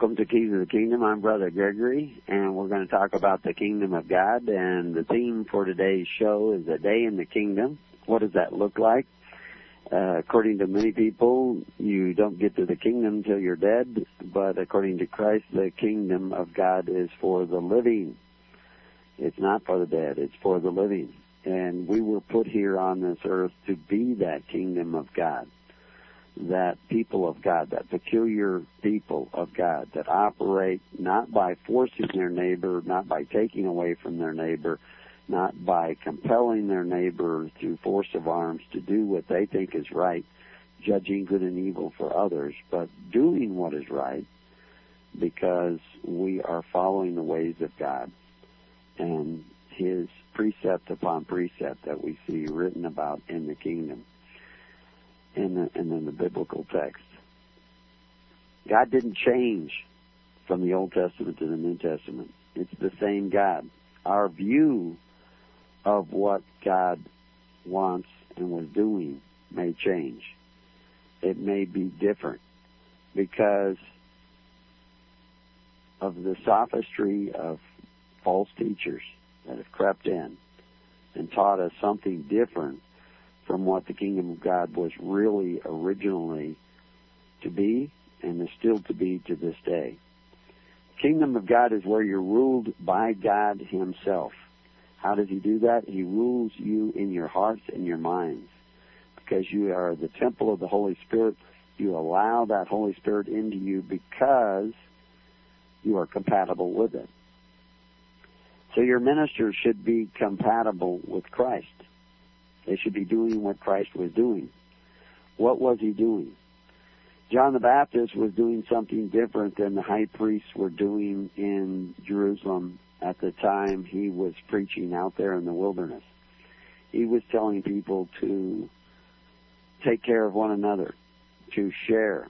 welcome to Keys of the Kingdom. I'm Brother Gregory, and we're going to talk about the Kingdom of God. And the theme for today's show is a day in the Kingdom. What does that look like? Uh, according to many people, you don't get to the kingdom until you're dead, but according to Christ, the kingdom of God is for the living. It's not for the dead, it's for the living. And we were put here on this earth to be that kingdom of God that people of God, that peculiar people of God that operate not by forcing their neighbor, not by taking away from their neighbor, not by compelling their neighbor through force of arms to do what they think is right, judging good and evil for others, but doing what is right because we are following the ways of God and His precept upon precept that we see written about in the kingdom in the, and in the biblical text. God didn't change from the Old Testament to the New Testament. It's the same God. Our view of what God wants and was doing may change. It may be different because of the sophistry of false teachers that have crept in and taught us something different from what the kingdom of God was really originally to be and is still to be to this day. Kingdom of God is where you're ruled by God Himself. How does He do that? He rules you in your hearts and your minds. Because you are the temple of the Holy Spirit, you allow that Holy Spirit into you because you are compatible with it. So your ministers should be compatible with Christ. They should be doing what Christ was doing. What was he doing? John the Baptist was doing something different than the high priests were doing in Jerusalem at the time he was preaching out there in the wilderness. He was telling people to take care of one another, to share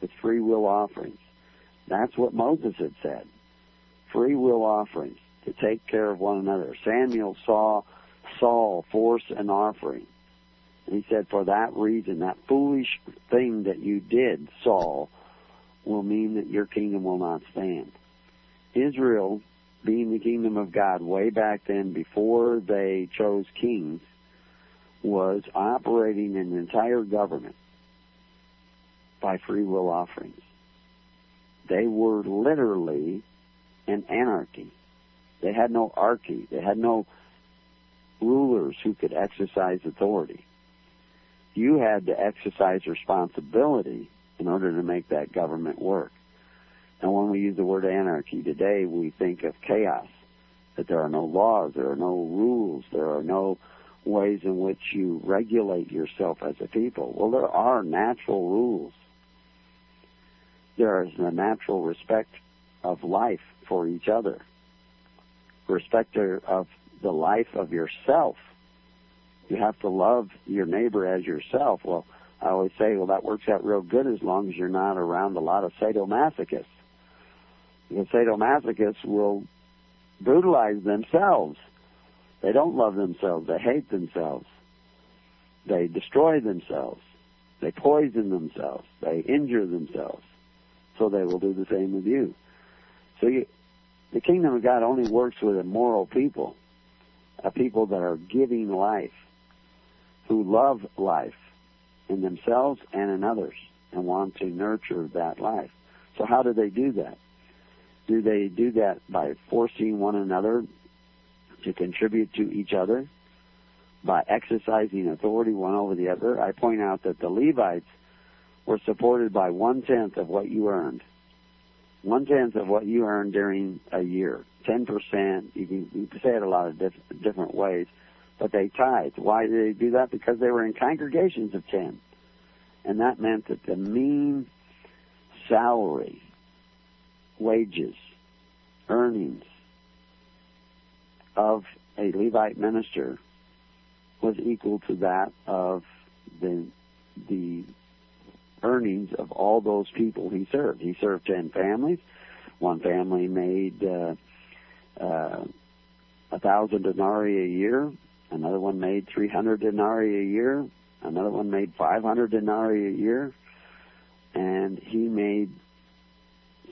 with free will offerings. That's what Moses had said. Free will offerings, to take care of one another. Samuel saw Saul force an offering. And he said, For that reason, that foolish thing that you did, Saul, will mean that your kingdom will not stand. Israel, being the kingdom of God way back then, before they chose kings, was operating an entire government by free will offerings. They were literally an anarchy. They had no archy. They had no rulers who could exercise authority. You had to exercise responsibility in order to make that government work. And when we use the word anarchy today, we think of chaos, that there are no laws, there are no rules, there are no ways in which you regulate yourself as a people. Well, there are natural rules. There is a natural respect of life for each other, respect of the life of yourself. You have to love your neighbor as yourself. Well, I always say, well, that works out real good as long as you're not around a lot of sadomasochists. Because sadomasochists will brutalize themselves. They don't love themselves. They hate themselves. They destroy themselves. They poison themselves. They injure themselves. So they will do the same with you. So you, the kingdom of God only works with immoral people a people that are giving life, who love life in themselves and in others and want to nurture that life. So how do they do that? Do they do that by forcing one another to contribute to each other? By exercising authority one over the other? I point out that the Levites were supported by one tenth of what you earned. One tenth of what you earned during a year. 10%. You can, you can say it a lot of diff- different ways, but they tithed. Why did they do that? Because they were in congregations of 10. And that meant that the mean salary, wages, earnings of a Levite minister was equal to that of the the earnings of all those people he served. He served ten families. One family made uh, uh, a thousand denarii a year. Another one made 300 denarii a year. Another one made 500 denarii a year. And he made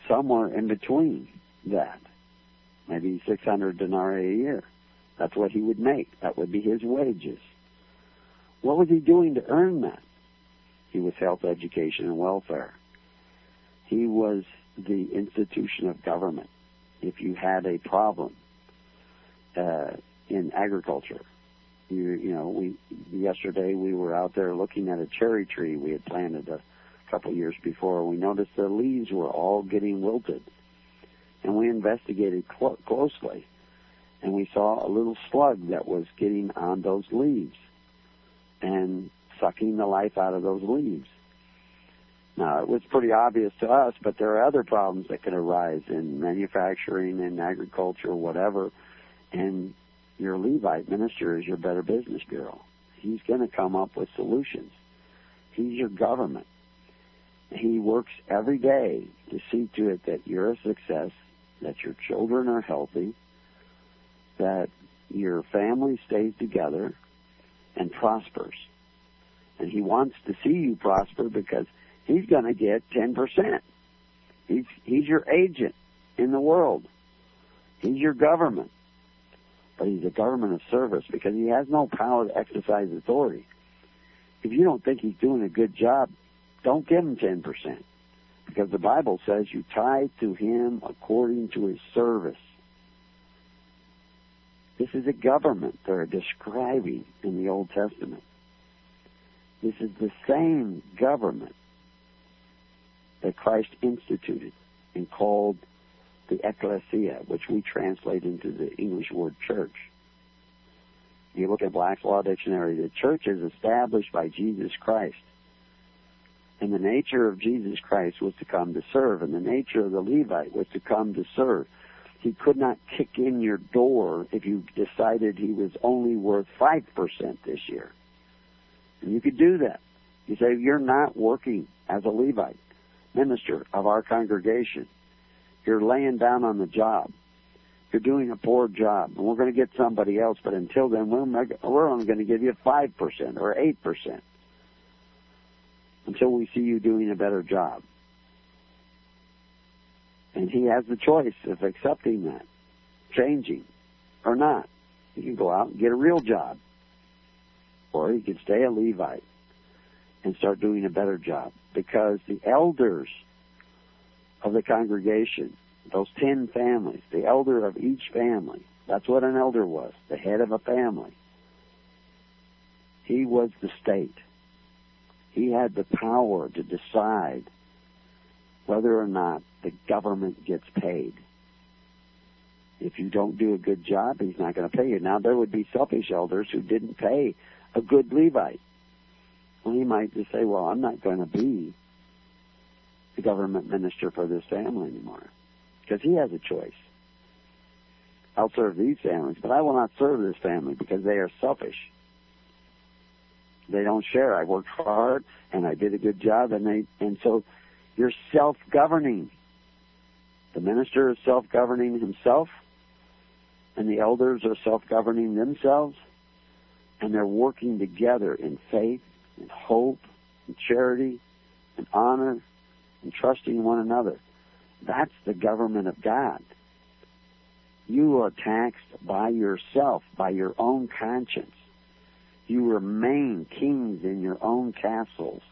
somewhere in between that. Maybe 600 denarii a year. That's what he would make. That would be his wages. What was he doing to earn that? He was health, education, and welfare. He was the institution of government. If you had a problem uh, in agriculture, you, you know, we yesterday we were out there looking at a cherry tree we had planted a couple years before. We noticed the leaves were all getting wilted, and we investigated cl- closely, and we saw a little slug that was getting on those leaves and sucking the life out of those leaves. Now, it was pretty obvious to us, but there are other problems that can arise in manufacturing and agriculture, whatever. And your Levite minister is your Better Business Bureau. He's going to come up with solutions. He's your government. He works every day to see to it that you're a success, that your children are healthy, that your family stays together and prospers. And he wants to see you prosper because he's going to get 10%. He's, he's your agent in the world. He's your government. But he's a government of service because he has no power to exercise authority. If you don't think he's doing a good job, don't give him 10%. Because the Bible says you tithe to him according to his service. This is a government they're describing in the Old Testament. This is the same government that Christ instituted and called the ecclesia, which we translate into the English word church. You look at Black's Law Dictionary, the church is established by Jesus Christ. And the nature of Jesus Christ was to come to serve, and the nature of the Levite was to come to serve. He could not kick in your door if you decided he was only worth 5% this year. And you could do that. You say, You're not working as a Levite minister of our congregation. You're laying down on the job. You're doing a poor job, and we're going to get somebody else. But until then, we're, only going to give you five percent or eight percent until we see you doing a better job. And he has the choice of accepting that, changing, or not. He can go out and get a real job, or he can stay a Levite and start doing a better job because the elders of the congregation, those ten families, the elder of each family, that's what an elder was, the head of a family. He was the state. He had the power to decide whether or not the government gets paid. If you don't do a good job, he's not going to pay you. Now, there would be selfish elders who didn't pay a good Levite. Well, he might just say, well, I'm not going to be the government minister for this family anymore because he has a choice. I'll serve these families, but I will not serve this family because they are selfish. They don't share. I worked hard and I did a good job and they, and so you're self-governing. The minister is self-governing himself and the elders are self-governing themselves and they're working together in faith and hope and charity and honor and trusting one another. That's the government of God. You are taxed by yourself, by your own conscience. You remain kings in your own castles.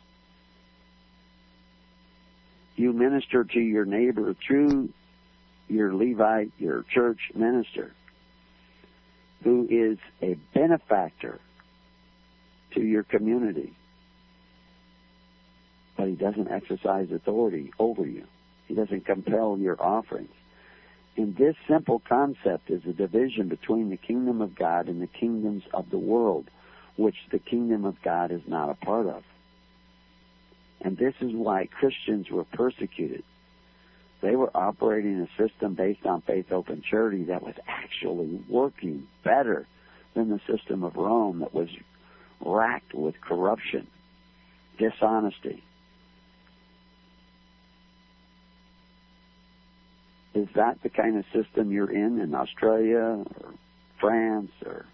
You minister to your neighbor through your Levite, your church minister, who is a benefactor to your community. But he doesn't exercise authority over you. He doesn't compel your offerings. And this simple concept is a division between the kingdom of God and the kingdoms of the world, which the kingdom of God is not a part of. And this is why Christians were persecuted. They were operating a system based on faith, open charity that was actually working better than the system of Rome that was racked with corruption, dishonesty. Is that the kind of system you're in in Australia or France or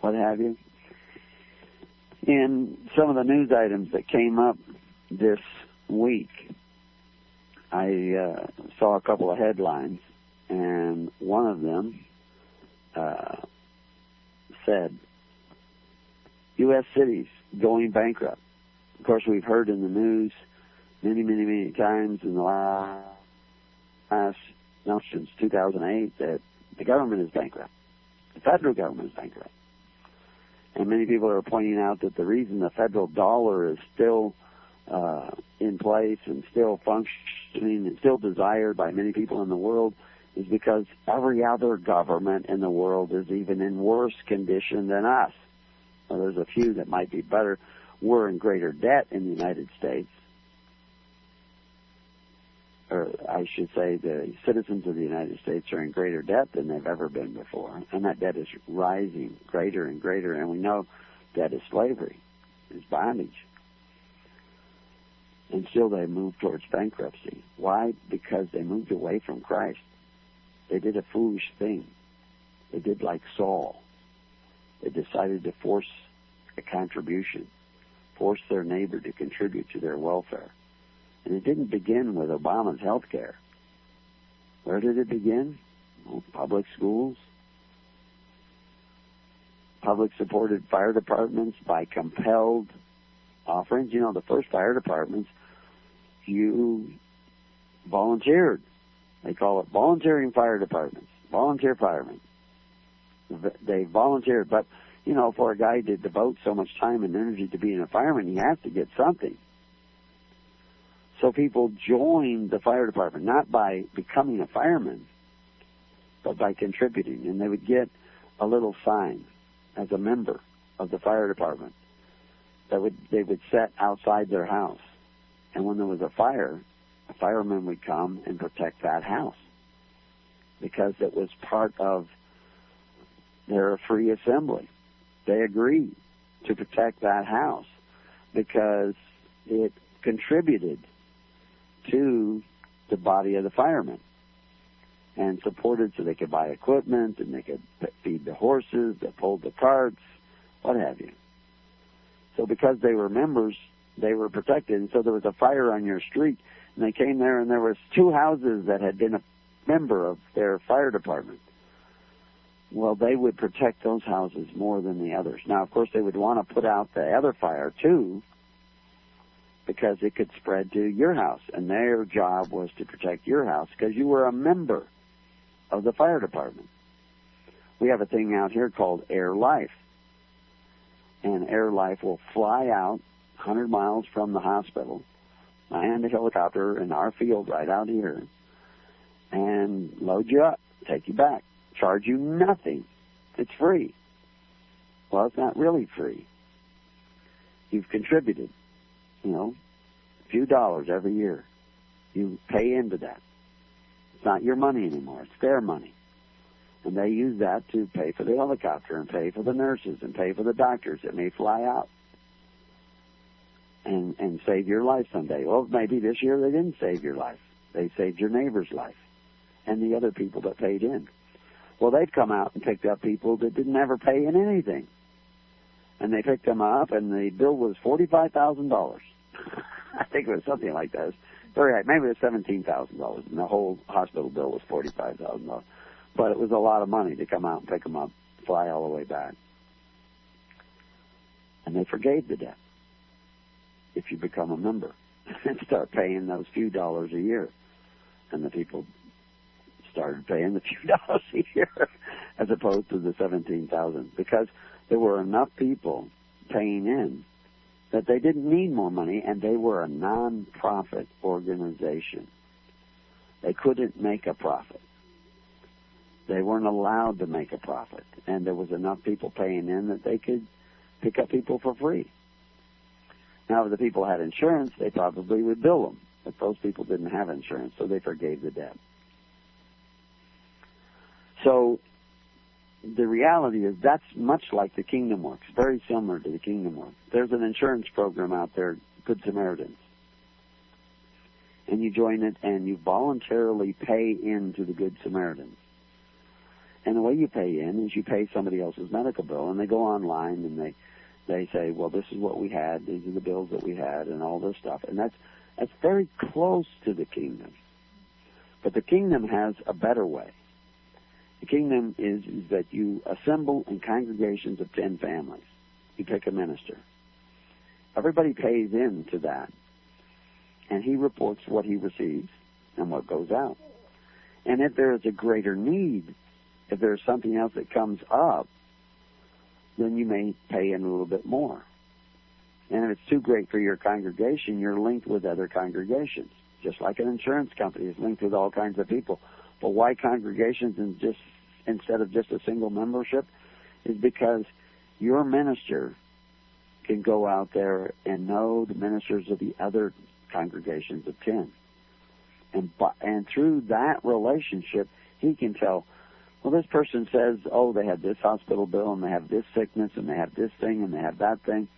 what have you? In some of the news items that came up this week, I uh, saw a couple of headlines, and one of them uh, said, U.S. cities going bankrupt. Of course, we've heard in the news many, many, many times in the last, last no, since 2008 that the government is bankrupt. The federal government is bankrupt. And many people are pointing out that the reason the federal dollar is still uh, in place and still functioning and still desired by many people in the world is because every other government in the world is even in worse condition than us. There's a few that might be better. We're in greater debt in the United States. Or I should say the citizens of the United States are in greater debt than they've ever been before. And that debt is rising greater and greater. And we know debt is slavery, is bondage. And still they moved towards bankruptcy. Why? Because they moved away from Christ. They did a foolish thing. They did like Saul. They decided to force a contribution, force their neighbor to contribute to their welfare. And it didn't begin with Obama's health care. Where did it begin? Well, public schools, public supported fire departments by compelled offerings. You know, the first fire departments, you volunteered. They call it volunteering fire departments, volunteer firemen. They volunteered, but you know, for a guy to devote so much time and energy to being a fireman, he has to get something. So people joined the fire department not by becoming a fireman, but by contributing, and they would get a little sign as a member of the fire department that would they would set outside their house, and when there was a fire, a fireman would come and protect that house because it was part of their free assembly. They agreed to protect that house because it contributed to the body of the firemen and supported so they could buy equipment and they could feed the horses that pulled the carts, what have you. So because they were members, they were protected. And so there was a fire on your street and they came there and there was two houses that had been a member of their fire department. Well, they would protect those houses more than the others. Now, of course, they would want to put out the other fire too, because it could spread to your house, and their job was to protect your house because you were a member of the fire department. We have a thing out here called Air Life, and Air Life will fly out 100 miles from the hospital land a helicopter in our field right out here and load you up, take you back, charge you nothing. It's free. Well, it's not really free. You've contributed, you know, a few dollars every year. You pay into that. It's not your money anymore. It's their money. And they use that to pay for the helicopter and pay for the nurses and pay for the doctors that may fly out and and save your life someday. Well, maybe this year they didn't save your life. They saved your neighbor's life and the other people that paid in. Well, they've come out and picked up people that didn't ever pay in anything, and they picked them up, and the bill was forty-five thousand dollars. I think it was something like that. Very high. Maybe it was seventeen thousand dollars, and the whole hospital bill was forty-five thousand dollars. But it was a lot of money to come out and pick them up, fly all the way back, and they forgave the debt if you become a member and start paying those few dollars a year. And the people started paying the few dollars a year as opposed to the seventeen thousand because there were enough people paying in that they didn't need more money and they were a non-profit organization. They couldn't make a profit. They weren't allowed to make a profit and there was enough people paying in that they could pick up people for free. Now, if the people had insurance, they probably would bill them. But those people didn't have insurance, so they forgave the debt. So the reality is that's much like the kingdom works, very similar to the kingdom works. There's an insurance program out there, Good Samaritans. And you join it and you voluntarily pay into the Good Samaritans. And the way you pay in is you pay somebody else's medical bill and they go online and they they say, well, this is what we had, these are the bills that we had, and all this stuff. And that's That's very close to the kingdom. But the kingdom has a better way. The kingdom is, is that you assemble in congregations of ten families. You pick a minister. Everybody pays in to that. And he reports what he receives and what goes out. And if there is a greater need, if there's something else that comes up, then you may pay in a little bit more. And if it's too great for your congregation, you're linked with other congregations. Just like an insurance company is linked with all kinds of people. But why congregations and just instead of just a single membership is because your minister can go out there and know the ministers of the other congregations of ten. And and through that relationship, he can tell, well, this person says, oh, they have this hospital bill and they have this sickness and they have this thing and they have that thing,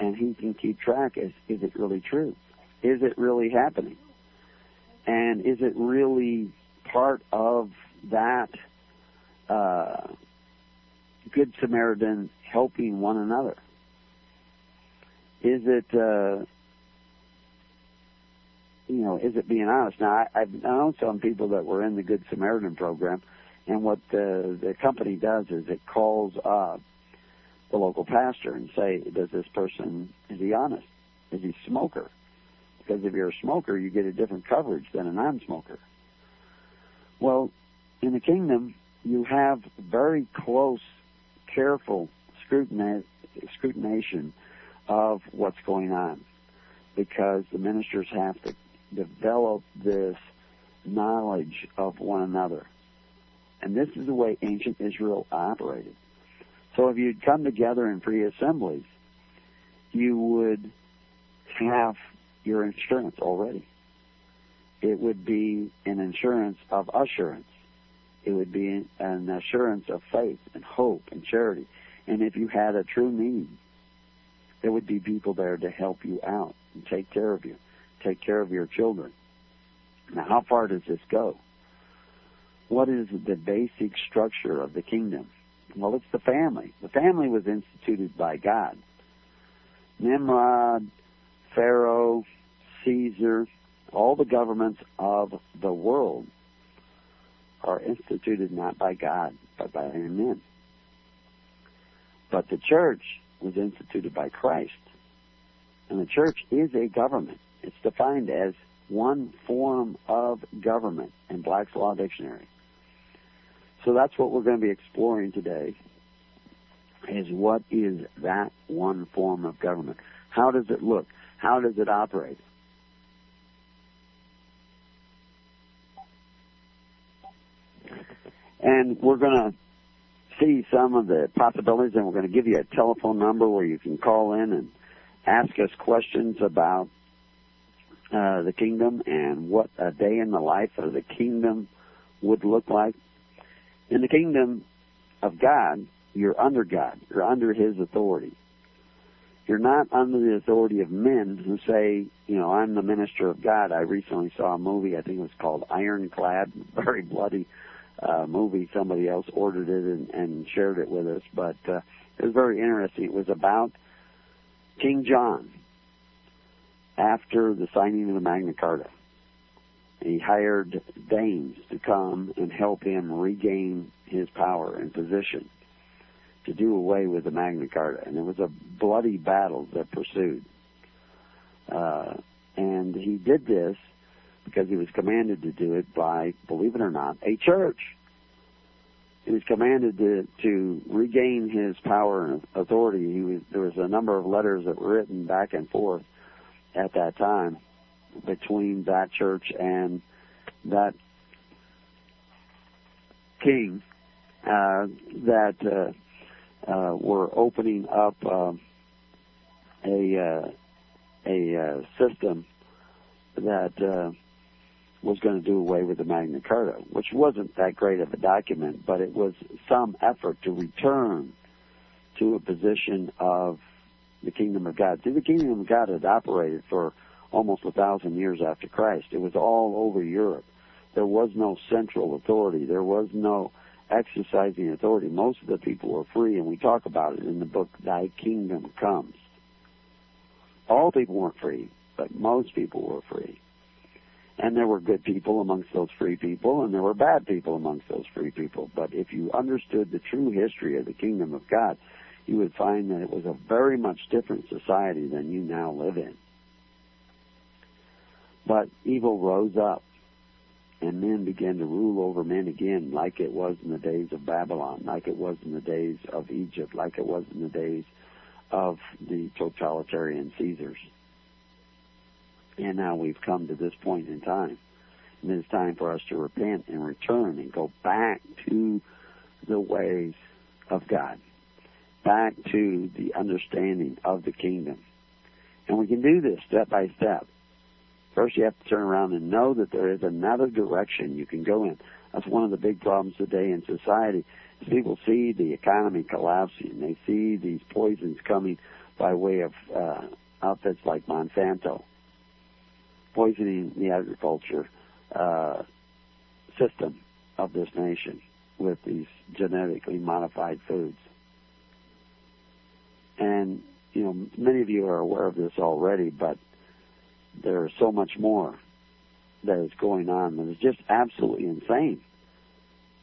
and he can keep track. Is is it really true? Is it really happening? And is it really part of that uh, good Samaritan helping one another? Is it uh, you know, is it being honest? Now, I, I've known some people that were in the Good Samaritan program, and what the the company does is it calls up the local pastor and say, does this person is he honest? Is he a smoker? Because if you're a smoker, you get a different coverage than a non-smoker. Well, in the kingdom, you have very close, careful scrutiny, scrutination of what's going on because the ministers have to develop this knowledge of one another. And this is the way ancient Israel operated. So if you'd come together in free assemblies, you would have your insurance already. It would be an insurance of assurance. It would be an assurance of faith and hope and charity. And if you had a true need, there would be people there to help you out and take care of you take care of your children. Now, how far does this go? What is the basic structure of the kingdom? Well, it's the family. The family was instituted by God. Nimrod, Pharaoh, Caesar, all the governments of the world are instituted not by God, but by men. But the church was instituted by Christ. And the church is a government. It's defined as one form of government in Black's Law Dictionary. So that's what we're going to be exploring today is what is that one form of government? How does it look? How does it operate? And we're going to see some of the possibilities and we're going to give you a telephone number where you can call in and ask us questions about uh, the kingdom and what a day in the life of the kingdom would look like. In the kingdom of God, you're under God. You're under His authority. You're not under the authority of men who say, you know, I'm the minister of God. I recently saw a movie, I think it was called Ironclad, very bloody uh, movie. Somebody else ordered it and, and shared it with us, but uh, it was very interesting. It was about King John, after the signing of the Magna Carta. He hired Danes to come and help him regain his power and position to do away with the Magna Carta. And there was a bloody battle that pursued. Uh, and he did this because he was commanded to do it by, believe it or not, a church. He was commanded to, to regain his power and authority. He was, there was a number of letters that were written back and forth at that time between that church and that king uh, that uh, uh, were opening up uh, a uh, a uh, system that uh, was going to do away with the Magna Carta, which wasn't that great of a document, but it was some effort to return to a position of the kingdom of God. See, the kingdom of God had operated for almost a thousand years after Christ. It was all over Europe. There was no central authority. There was no exercising authority. Most of the people were free, and we talk about it in the book, Thy Kingdom Comes. All people weren't free. but most people were free. And there were good people amongst those free people, and there were bad people amongst those free people. But if you understood the true history of the kingdom of God, you would find that it was a very much different society than you now live in. But evil rose up, and men began to rule over men again, like it was in the days of Babylon, like it was in the days of Egypt, like it was in the days of the totalitarian Caesars. And now we've come to this point in time. And it's time for us to repent and return and go back to the ways of God, back to the understanding of the kingdom. And we can do this step by step. First, you have to turn around and know that there is another direction you can go in. That's one of the big problems today in society. People see the economy collapsing. They see these poisons coming by way of uh, outfits like Monsanto poisoning the agriculture uh, system of this nation with these genetically modified foods. And, you know, many of you are aware of this already, but there's so much more that is going on that is just absolutely insane.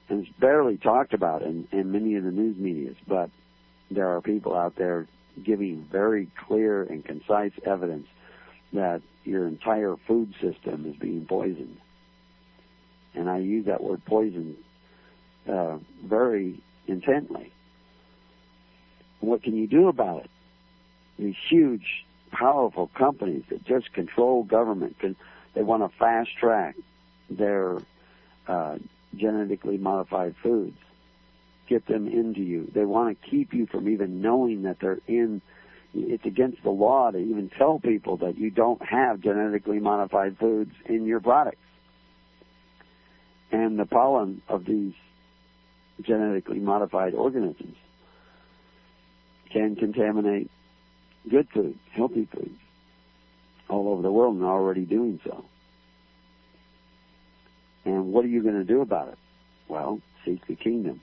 And it's barely talked about in, in many of the news medias, but there are people out there giving very clear and concise evidence that your entire food system is being poisoned. And I use that word poison uh, very intently. What can you do about it? These huge, powerful companies that just control government, can, they want to fast track their uh, genetically modified foods, get them into you. They want to keep you from even knowing that they're in it's against the law to even tell people that you don't have genetically modified foods in your products. And the pollen of these genetically modified organisms can contaminate good food, healthy food, all over the world and already doing so. And what are you going to do about it? Well, seek the kingdom.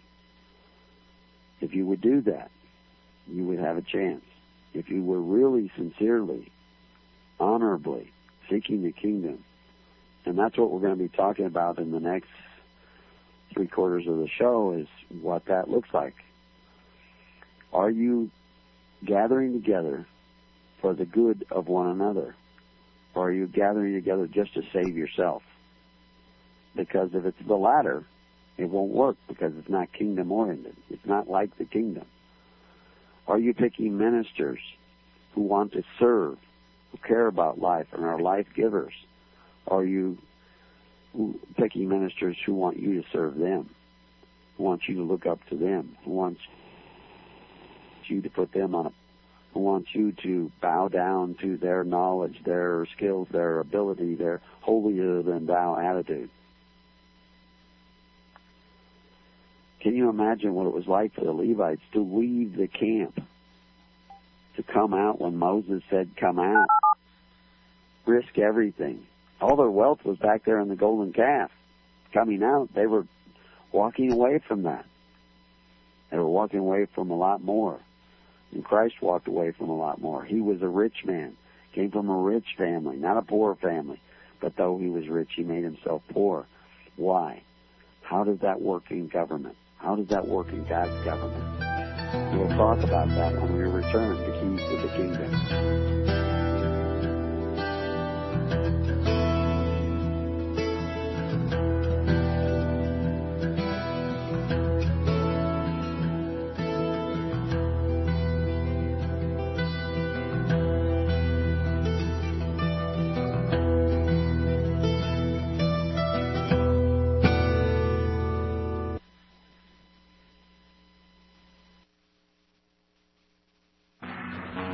If you would do that, you would have a chance if you were really sincerely, honorably seeking the kingdom, and that's what we're going to be talking about in the next three quarters of the show is what that looks like. Are you gathering together for the good of one another? Or are you gathering together just to save yourself? Because if it's the latter, it won't work because it's not kingdom oriented. It's not like the kingdom. Are you picking ministers who want to serve, who care about life and are life givers? Are you picking ministers who want you to serve them, who want you to look up to them, who wants you to put them on a who wants you to bow down to their knowledge, their skills, their ability, their holier than thou attitude. Can you imagine what it was like for the Levites to leave the camp, to come out when Moses said, come out, risk everything. All their wealth was back there in the golden calf. Coming out, they were walking away from that. They were walking away from a lot more. And Christ walked away from a lot more. He was a rich man, came from a rich family, not a poor family. But though he was rich, he made himself poor. Why? How does that work in government? How does that work in God's government? We'll talk about that when we return to Keys to the Kingdom.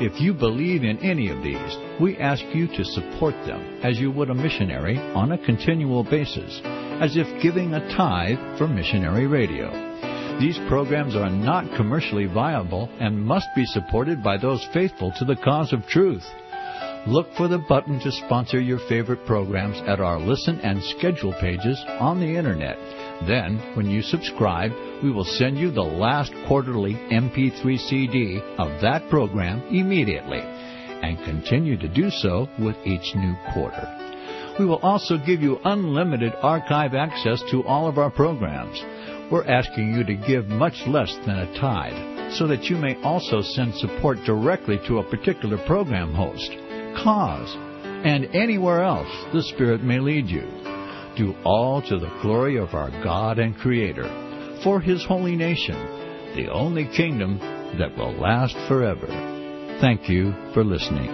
If you believe in any of these, we ask you to support them as you would a missionary on a continual basis, as if giving a tithe for missionary radio. These programs are not commercially viable and must be supported by those faithful to the cause of truth. Look for the button to sponsor your favorite programs at our listen and schedule pages on the internet. Then, when you subscribe, we will send you the last quarterly MP3 CD of that program immediately and continue to do so with each new quarter. We will also give you unlimited archive access to all of our programs. We're asking you to give much less than a tithe so that you may also send support directly to a particular program host, cause, and anywhere else the Spirit may lead you. Do all to the glory of our God and Creator, for His holy nation, the only kingdom that will last forever. Thank you for listening.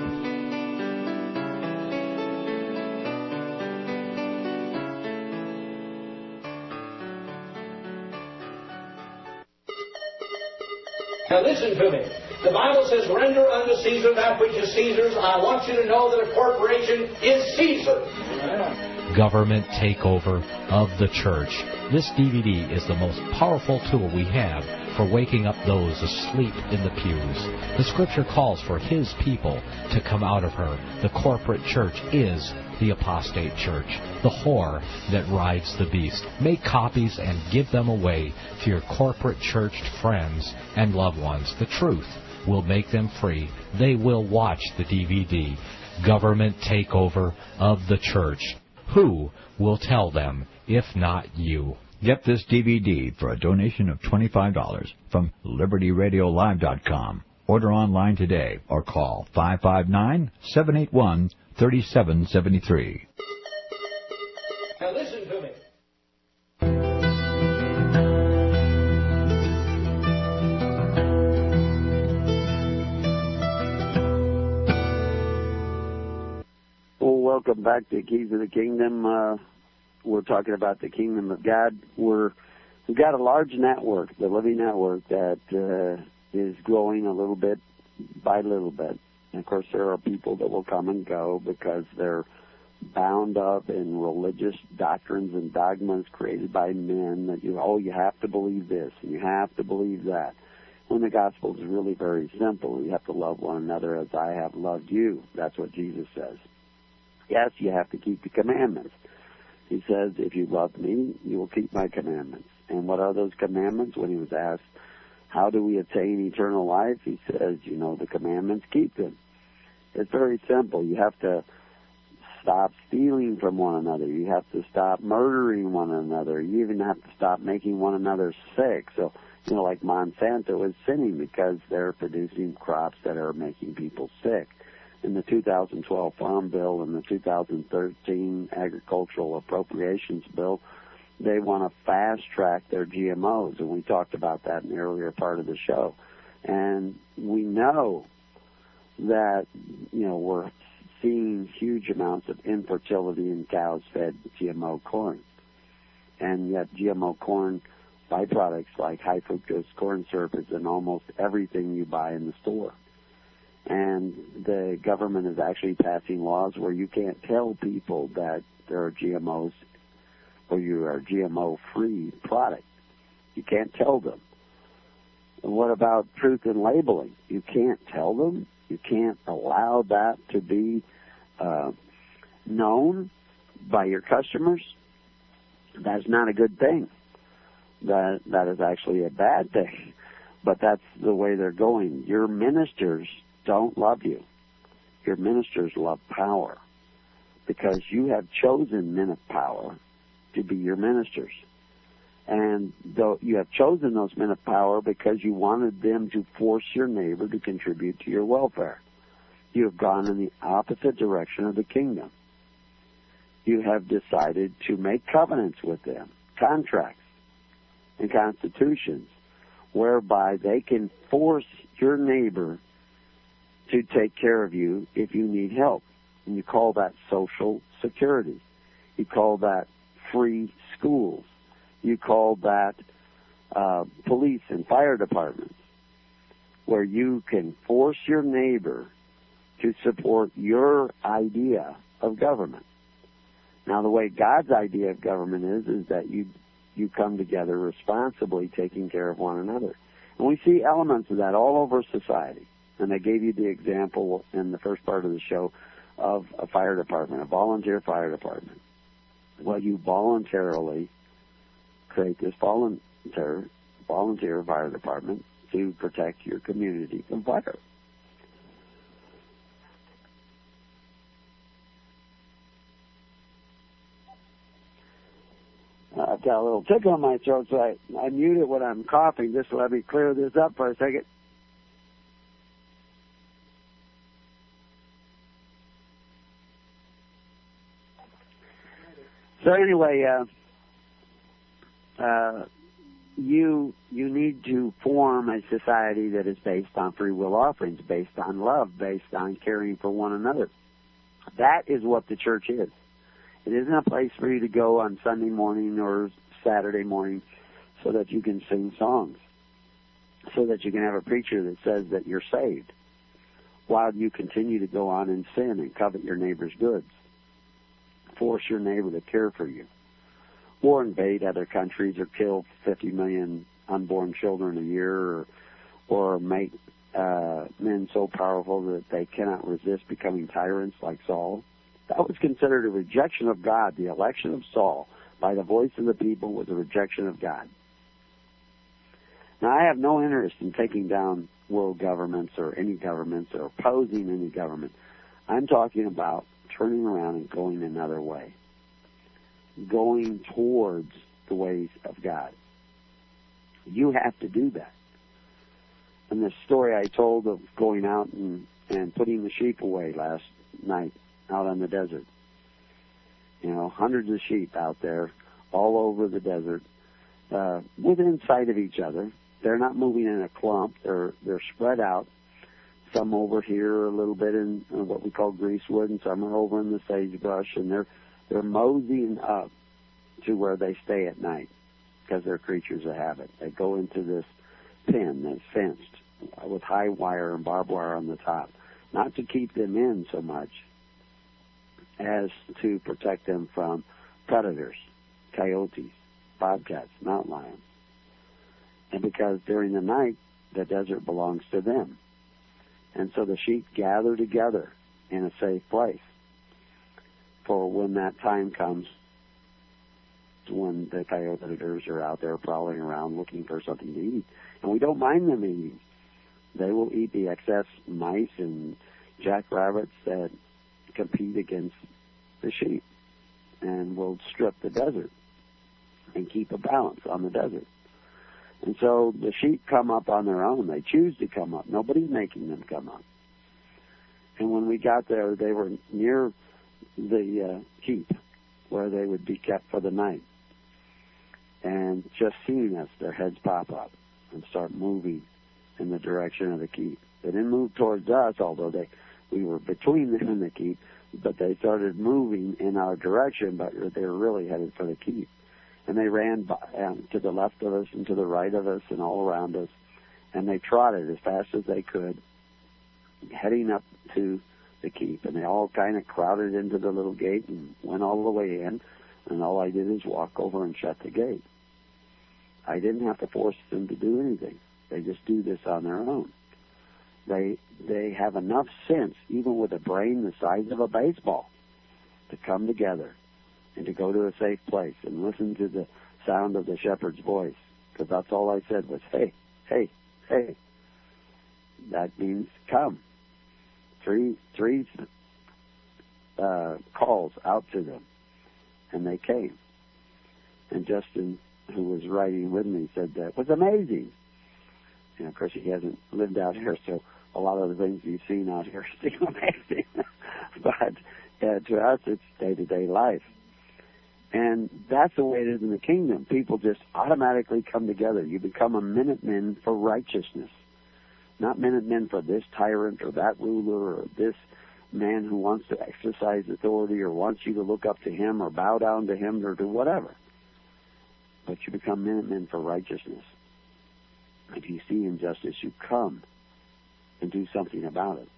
Now listen to me. The Bible says, render unto Caesar that which is Caesar's. I want you to know that a corporation is Caesar. Government takeover of the church. This DVD is the most powerful tool we have for waking up those asleep in the pews. The scripture calls for his people to come out of her. The corporate church is the apostate church, the whore that rides the beast. Make copies and give them away to your corporate churched friends and loved ones. The truth will make them free. They will watch the DVD, Government Takeover of the Church. Who will tell them if not you? Get this DVD for a donation of $25 from LibertyRadioLive.com. Order online today or call 559 781 3773. Now listen welcome back to Keys of the Kingdom. Uh, we're talking about the Kingdom of God. We're we've got a large network, the Living Network, that uh, is growing a little bit by little bit. And of course, there are people that will come and go because they're bound up in religious doctrines and dogmas created by men that you oh you have to believe this and you have to believe that. When the gospel is really very simple, you have to love one another as I have loved you. That's what Jesus says. Yes, you have to keep the commandments. He says, if you love me, you will keep my commandments. And what are those commandments? When he was asked, how do we attain eternal life? He says, you know, the commandments, keep them. It's very simple. You have to stop stealing from one another. You have to stop murdering one another. You even have to stop making one another sick. So, you know, like Monsanto is sinning because they're producing crops that are making people sick in the 2012 Farm Bill and the 2013 Agricultural Appropriations Bill, they want to fast track their GMOs, and we talked about that in the earlier part of the show. And we know that you know we're seeing huge amounts of infertility in cows fed GMO corn, and yet GMO corn byproducts like high fructose corn syrup is in almost everything you buy in the store and the government is actually passing laws where you can't tell people that there are GMOs or you are GMO free product. You can't tell them. And what about truth in labeling? You can't tell them. You can't allow that to be uh, known by your customers. That's not a good thing. That that is actually a bad thing. But that's the way they're going. Your ministers don't love you. Your ministers love power because you have chosen men of power to be your ministers. And though you have chosen those men of power because you wanted them to force your neighbor to contribute to your welfare. You have gone in the opposite direction of the kingdom. You have decided to make covenants with them, contracts and constitutions, whereby they can force your neighbor to take care of you if you need help. And you call that social security. You call that free schools. You call that uh, police and fire departments, where you can force your neighbor to support your idea of government. Now, the way God's idea of government is, is that you you come together responsibly, taking care of one another, and we see elements of that all over society. And I gave you the example in the first part of the show of a fire department, a volunteer fire department. Well, you voluntarily create this volunteer volunteer fire department to protect your community from fire. I've got a little tickle in my throat, so I, I mute it when I'm coughing just let me clear this up for a second. So anyway, uh, uh, you you need to form a society that is based on free will offerings, based on love, based on caring for one another. That is what the church is. It isn't a place for you to go on Sunday morning or Saturday morning so that you can sing songs, so that you can have a preacher that says that you're saved, while you continue to go on in sin and covet your neighbor's goods, force your neighbor to care for you or invade other countries or kill 50 million unborn children a year or, or make uh, men so powerful that they cannot resist becoming tyrants like Saul. That was considered a rejection of God. The election of Saul by the voice of the people was a rejection of God. Now, I have no interest in taking down world governments or any governments or opposing any government. I'm talking about turning around and going another way going towards the ways of God. You have to do that. And the story I told of going out and, and putting the sheep away last night out on the desert. You know, hundreds of sheep out there all over the desert, uh, within sight of each other. They're not moving in a clump. They're they're spread out. Some over here a little bit in, in what we call greasewood, and some are over in the sagebrush, and they're they're moseying up to where they stay at night because they're creatures of habit. They go into this pen that's fenced with high wire and barbed wire on the top, not to keep them in so much as to protect them from predators, coyotes, bobcats, mountain lions. And because during the night, the desert belongs to them. And so the sheep gather together in a safe place for when that time comes when the coyote coyotes are out there prowling around looking for something to eat. And we don't mind them eating. They will eat the excess mice and jackrabbits that compete against the sheep and will strip the desert and keep a balance on the desert. And so the sheep come up on their own. They choose to come up. Nobody's making them come up. And when we got there, they were near the uh, keep where they would be kept for the night. And just seeing us, their heads pop up and start moving in the direction of the keep. They didn't move towards us, although they we were between them and the keep, but they started moving in our direction, but they were really headed for the keep. And they ran by, um, to the left of us and to the right of us and all around us, and they trotted as fast as they could, heading up to the keep, and they all kind of crowded into the little gate and went all the way in, and all I did is walk over and shut the gate. I didn't have to force them to do anything. They just do this on their own. They they have enough sense, even with a brain the size of a baseball, to come together and to go to a safe place and listen to the sound of the shepherd's voice. Because that's all I said was, "Hey, hey, hey." That means come. Three three uh, calls out to them, and they came. And Justin who was writing with me said that was amazing. And of course, he hasn't lived out here, so a lot of the things you've seen out here seem amazing, but uh, to us, it's day to day life. And that's the way it is in the kingdom. People just automatically come together. You become a Minuteman for righteousness. Not Minutemen for this tyrant or that ruler or this man who wants to exercise authority or wants you to look up to him or bow down to him or do whatever. But you become Minutemen for righteousness. If you see injustice, you come and do something about it.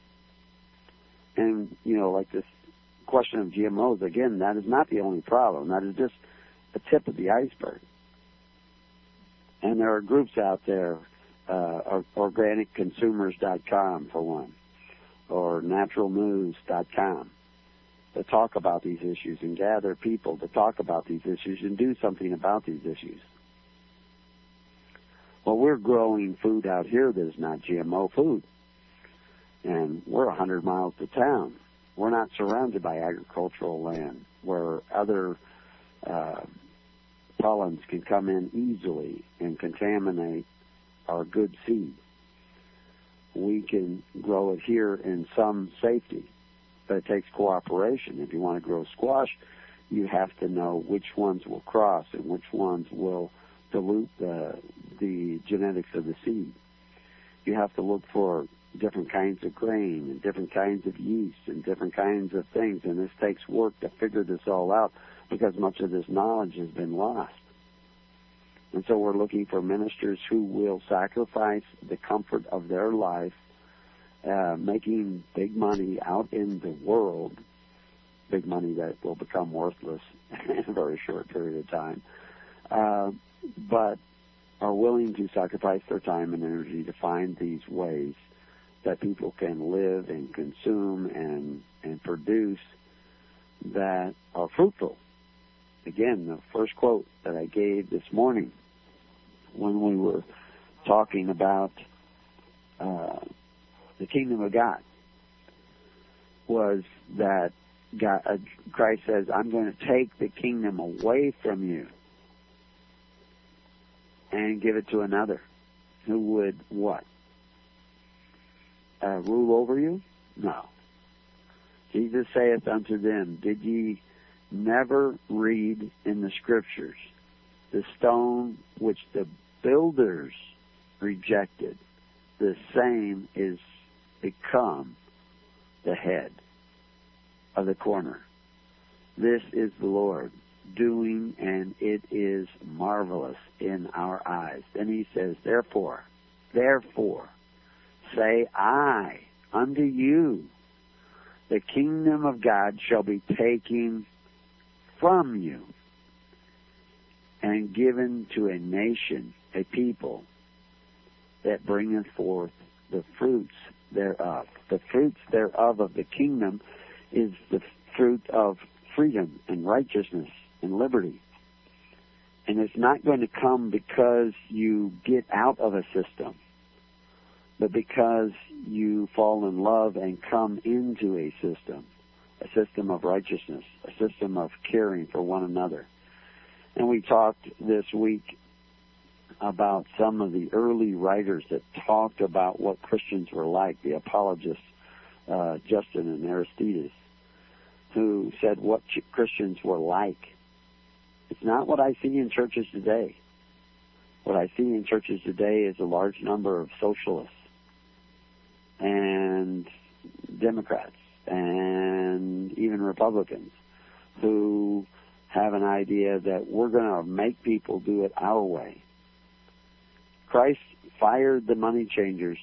And, you know, like this question of GMOs, again, that is not the only problem. That is just the tip of the iceberg. And there are groups out there, uh, organicconsumers.com for one, or naturalnews.com, that talk about these issues and gather people to talk about these issues and do something about these issues. Well, we're growing food out here that is not GMO food. And we're a 100 miles to town. We're not surrounded by agricultural land where other uh, pollens can come in easily and contaminate our good seed. We can grow it here in some safety, but it takes cooperation. If you want to grow squash, you have to know which ones will cross and which ones will dilute the, the genetics of the seed. You have to look for different kinds of grain and different kinds of yeast and different kinds of things. And this takes work to figure this all out because much of this knowledge has been lost. And so we're looking for ministers who will sacrifice the comfort of their life, uh, making big money out in the world, big money that will become worthless in a very short period of time, uh, but are willing to sacrifice their time and energy to find these ways that people can live and consume and and produce that are fruitful. Again, the first quote that I gave this morning when we were talking about uh, the kingdom of God was that God, uh, Christ says, "I'm going to take the kingdom away from you and give it to another who would what uh, rule over you? No. Jesus saith unto them, Did ye never read in the scriptures the stone which the builders rejected, the same is become the head of the corner. This is the Lord doing, and it is marvelous in our eyes. Then he says, Therefore, therefore, say, I unto you, the kingdom of God shall be taken from you and given to a nation, a people that bringeth forth the fruits thereof. The fruits thereof of the kingdom is the fruit of freedom and righteousness and liberty. And it's not going to come because you get out of a system but because you fall in love and come into a system, a system of righteousness, a system of caring for one another. And we talked this week about some of the early writers that talked about what Christians were like, the apologists, uh, Justin and Aristides, who said what Christians were like. It's not what I see in churches today. What I see in churches today is a large number of socialists and Democrats and even Republicans who have an idea that we're going to make people do it our way. Christ fired the money changers,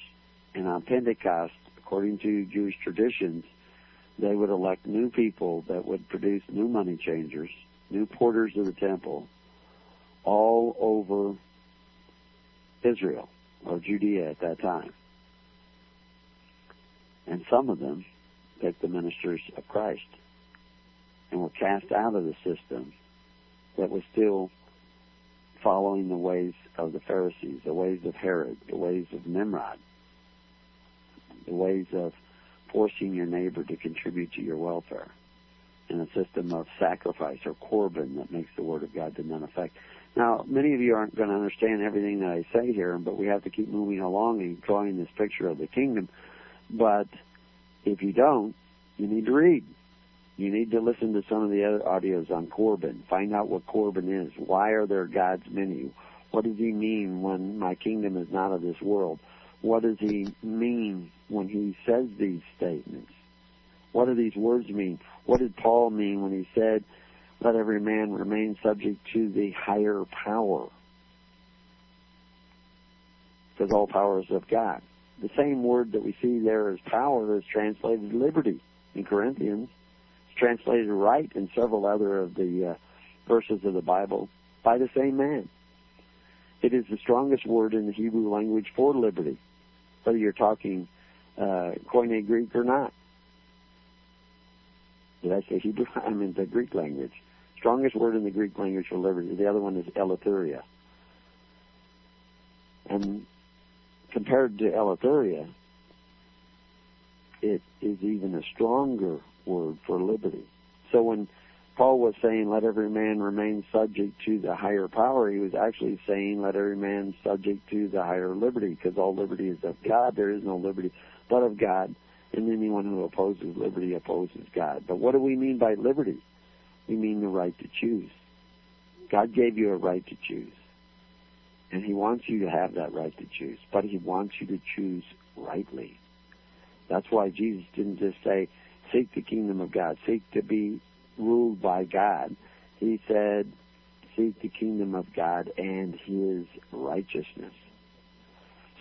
and on Pentecost, according to Jewish traditions, they would elect new people that would produce new money changers, new porters of the temple, all over Israel or Judea at that time. And some of them picked the ministers of Christ and were cast out of the system that was still following the ways of the Pharisees, the ways of Herod, the ways of Nimrod, the ways of forcing your neighbor to contribute to your welfare, and a system of sacrifice or korban that makes the word of God to none effect. Now, many of you aren't going to understand everything that I say here, but we have to keep moving along and drawing this picture of the kingdom But if you don't, you need to read. You need to listen to some of the other audios on Corban. Find out what Corban is. Why are there God's many? What does he mean when my kingdom is not of this world? What does he mean when he says these statements? What do these words mean? What did Paul mean when he said, let every man remain subject to the higher power? Because all power is of God. The same word that we see there as power is translated liberty in Corinthians. It's translated right in several other of the uh, verses of the Bible by the same man. It is the strongest word in the Hebrew language for liberty, whether you're talking uh, Koine Greek or not. Did I say Hebrew? I mean the Greek language. Strongest word in the Greek language for liberty. The other one is eleutheria. And compared to eleutheria, it is even a stronger word for liberty. So when Paul was saying, let every man remain subject to the higher power, he was actually saying, let every man subject to the higher liberty, because all liberty is of God. There is no liberty but of God, and anyone who opposes liberty opposes God. But what do we mean by liberty? We mean the right to choose. God gave you a right to choose. And he wants you to have that right to choose, but he wants you to choose rightly. That's why Jesus didn't just say, seek the kingdom of God, seek to be ruled by God. He said, seek the kingdom of God and his righteousness.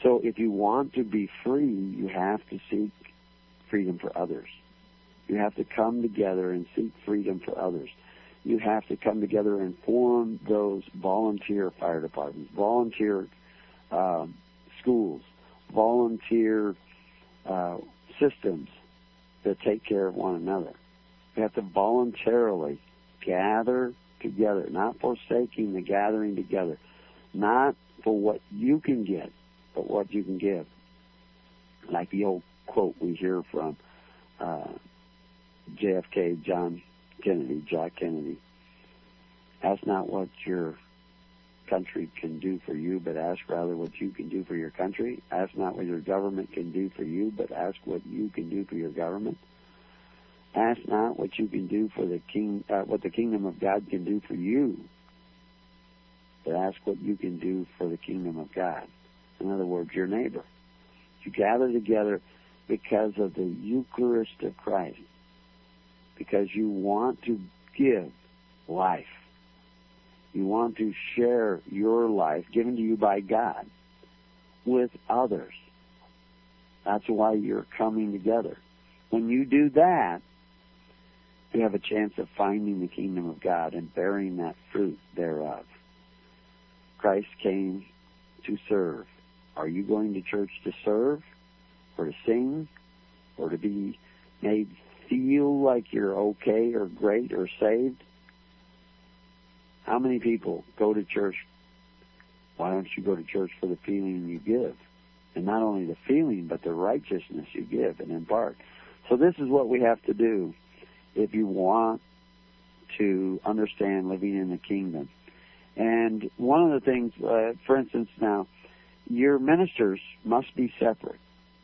So if you want to be free, you have to seek freedom for others. You have to come together and seek freedom for others. You have to come together and form those volunteer fire departments, volunteer uh, schools, volunteer uh, systems that take care of one another. We have to voluntarily gather together, not forsaking the gathering together, not for what you can get, but what you can give. Like the old quote we hear from uh, JFK, John Kennedy, Jack Kennedy. Ask not what your country can do for you, but ask rather what you can do for your country. Ask not what your government can do for you, but ask what you can do for your government. Ask not what you can do for the king, uh, what the kingdom of God can do for you, but ask what you can do for the kingdom of God. In other words, your neighbor. You gather together because of the Eucharist of Christ, because you want to give life. You want to share your life given to you by God with others. That's why you're coming together. When you do that, you have a chance of finding the kingdom of God and bearing that fruit thereof. Christ came to serve. Are you going to church to serve or to sing or to be made feel like you're okay or great or saved? How many people go to church? Why don't you go to church for the feeling you give? And not only the feeling, but the righteousness you give and impart. So this is what we have to do if you want to understand living in the kingdom. And one of the things, uh, for instance, now, your ministers must be separate.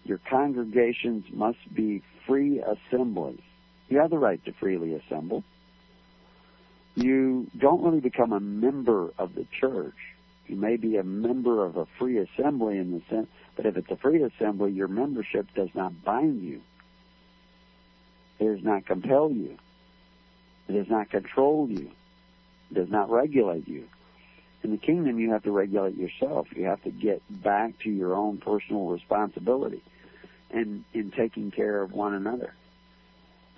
Your congregations must be free assemblies. You have the right to freely assemble. You don't really become a member of the church. You may be a member of a free assembly in the sense, but if it's a free assembly, your membership does not bind you. It does not compel you. It does not control you. It does not regulate you. In the kingdom, you have to regulate yourself. You have to get back to your own personal responsibility and in taking care of one another.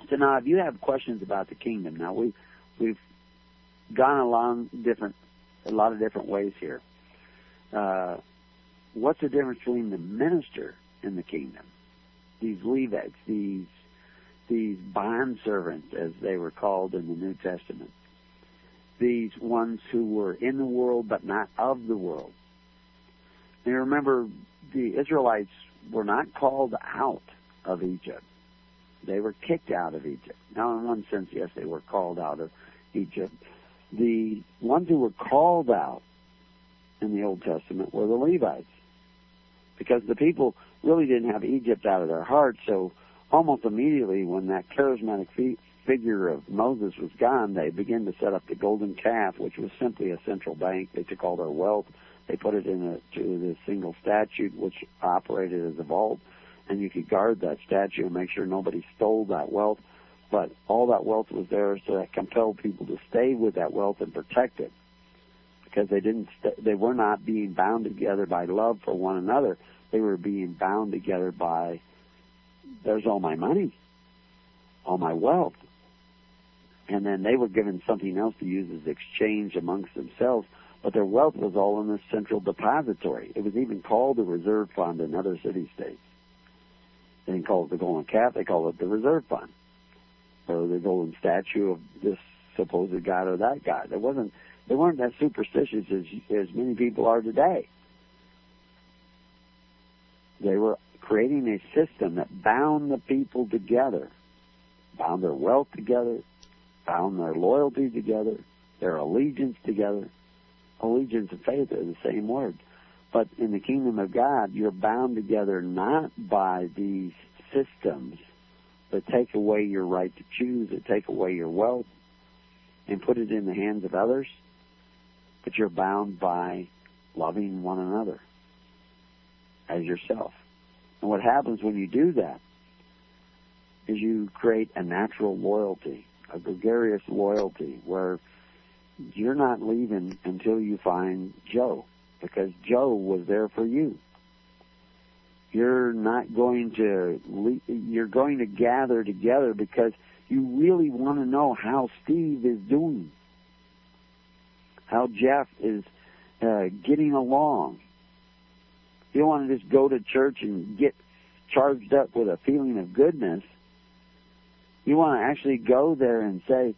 So now, if you have questions about the kingdom, now we we've gone along different a lot of different ways here. Uh, what's the difference between the minister and the kingdom? These Levites, these these bond servants, as they were called in the New Testament, these ones who were in the world but not of the world. Now remember, the Israelites were not called out of Egypt. They were kicked out of Egypt. Now, in one sense, yes, they were called out of Egypt. The ones who were called out in the Old Testament were the Levites. because the people really didn't have Egypt out of their heart. So almost immediately, when that charismatic fi- figure of Moses was gone, they began to set up the golden calf, which was simply a central bank. They took all their wealth, they put it in a, to this single statute, which operated as a vault, and you could guard that statue and make sure nobody stole that wealth. But all that wealth was there, so that compelled people to stay with that wealth and protect it, because they didn't, st- they were not being bound together by love for one another. They were being bound together by, there's all my money, all my wealth, and then they were given something else to use as exchange amongst themselves. But their wealth was all in this central depository. It was even called the reserve fund in other city states. They didn't call it the golden calf; they called it the reserve fund, or the golden statue of this supposed god or that god. It wasn't. They weren't as superstitious as as many people are today. They were creating a system that bound the people together, bound their wealth together, bound their loyalty together, their allegiance together. Allegiance and faith are the same word. But in the kingdom of God, you're bound together not by these systems that take away your right to choose, that take away your wealth, and put it in the hands of others, but you're bound by loving one another as yourself. And what happens when you do that is you create a natural loyalty, a gregarious loyalty, where you're not leaving until you find Joe, because Joe was there for you. You're not going to, you're going to gather together because you really want to know how Steve is doing, how Jeff is uh, getting along. You don't want to just go to church and get charged up with a feeling of goodness. You want to actually go there and say,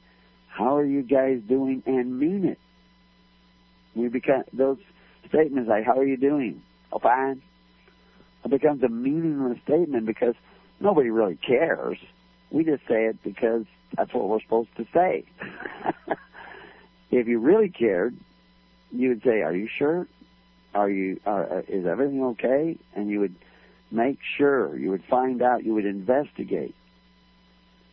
"How are you guys doing?" and mean it. We become those statements like, "How are you doing?" "Oh, fine." It becomes a meaningless statement because nobody really cares. We just say it because that's what we're supposed to say. if you really cared, you would say, "Are you sure? Are you? Uh, is everything okay?" And you would make sure. You would find out. You would investigate.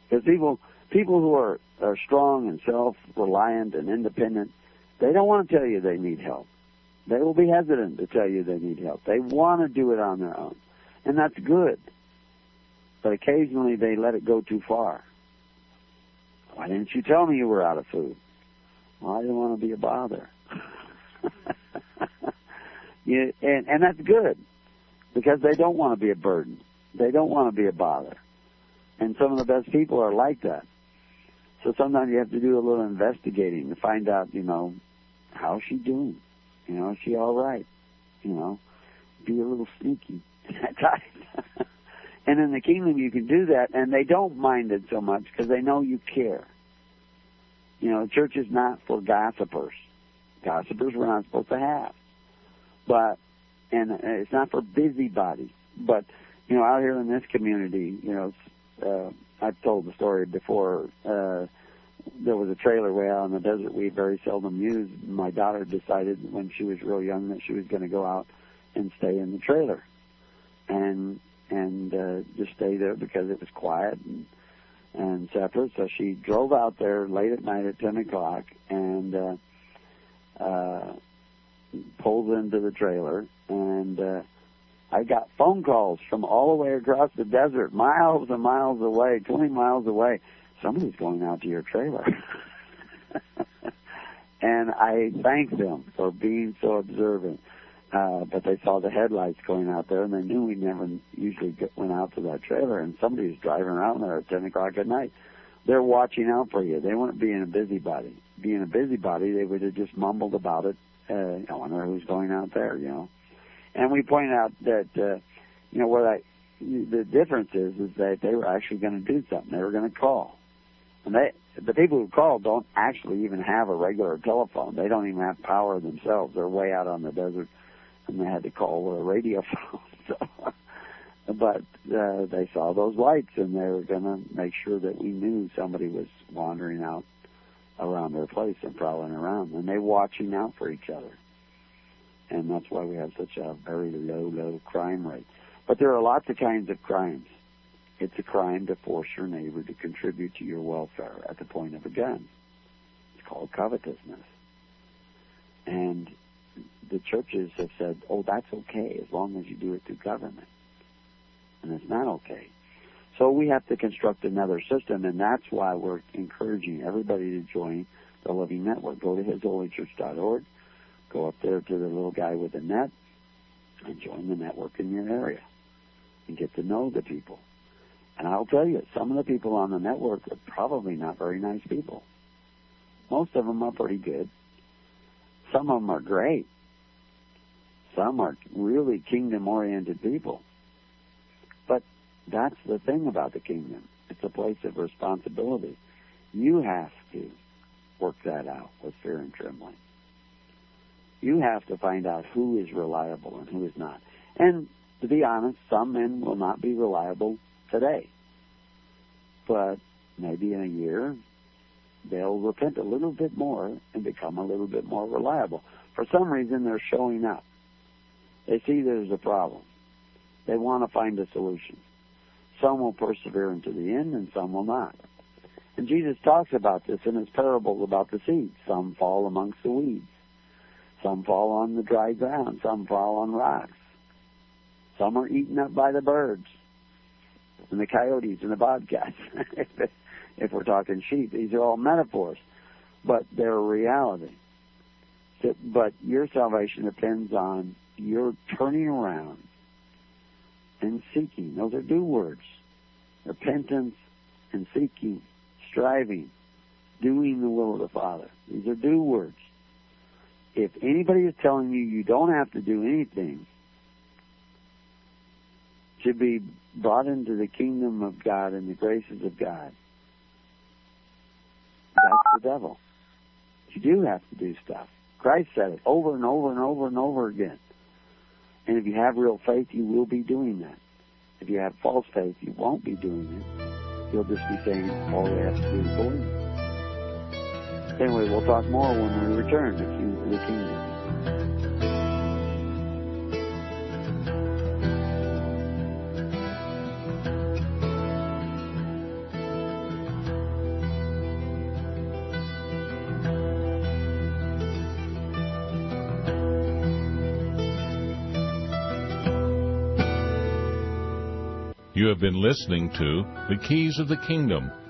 Because people, people who are are strong and self-reliant and independent, they don't want to tell you they need help. They will be hesitant to tell you they need help. They want to do it on their own, and that's good. But occasionally they let it go too far. Why didn't you tell me you were out of food? Well, I didn't want to be a bother. you, and, and that's good because they don't want to be a burden. They don't want to be a bother. And some of the best people are like that. So sometimes you have to do a little investigating to find out, you know, how's she doing? You know, is she all right? You know, be a little sneaky and in the kingdom you can do that, and they don't mind it so much because they know you care. You know, church is not for gossipers. Gossipers we're not supposed to have. But, and it's not for busybodies. But, you know, out here in this community, you know, uh, I've told the story before. Uh, there was a trailer way out in the desert we very seldom used. My daughter decided when she was real young that she was going to go out and stay in the trailer, and and uh, just stay there because it was quiet and and separate. So she drove out there late at night at ten o'clock and uh, uh, pulled into the trailer and. Uh, I got phone calls from all the way across the desert, miles and miles away, 20 miles away. Somebody's going out to your trailer. and I thanked them for being so observant. Uh, but they saw the headlights going out there and they knew we never usually get, went out to that trailer and somebody's driving around there at 10 o'clock at night. They're watching out for you. They weren't being a busybody. Being a busybody, they would have just mumbled about it. Uh, I wonder who's going out there, you know and we pointed out that uh, you know what I the difference is is that they were actually going to do something. They were going to call, and they the people who call don't actually even have a regular telephone. They don't even have power themselves. They're way out on the desert, and they had to call with a radio phone. So, but uh, they saw those lights, and they were going to make sure that we knew somebody was wandering out around their place and prowling around, and they watching out for each other. And that's why we have such a very low, low crime rate. But there are lots of kinds of crimes. It's a crime to force your neighbor to contribute to your welfare at the point of a gun. It's called covetousness. And the churches have said, oh, that's okay as long as you do it through government. And it's not okay. So we have to construct another system, and that's why we're encouraging everybody to join the Living Network. Go to hisholychurch.org, go up there to the little guy with the net, and join the network in your area and get to know the people. And I'll tell you, some of the people on the network are probably not very nice people. Most of them are pretty good. Some of them are great. Some are really kingdom oriented people. But that's the thing about the kingdom. It's a place of responsibility. You have to work that out with fear and trembling. You have to find out who is reliable and who is not. And to be honest, some men will not be reliable today. But maybe in a year, they'll repent a little bit more and become a little bit more reliable. For some reason, they're showing up. They see there's a problem. They want to find a solution. Some will persevere into the end and some will not. And Jesus talks about this in his parables about the seeds. Some fall amongst the weeds. Some fall on the dry ground. Some fall on rocks. Some are eaten up by the birds and the coyotes and the bobcats. if we're talking sheep, these are all metaphors, but they're reality. But your salvation depends on your turning around and seeking. Those are do words. Repentance and seeking, striving, doing the will of the Father. These are do words. If anybody is telling you you don't have to do anything to be brought into the kingdom of God and the graces of God, that's the devil. You do have to do stuff. Christ said it over and over and over and over again. And if you have real faith, you will be doing that. If you have false faith, you won't be doing it. You'll just be saying all we have to do is believe. Anyway, we'll talk more when we return to the kingdom. You have been listening to The Keys of the Kingdom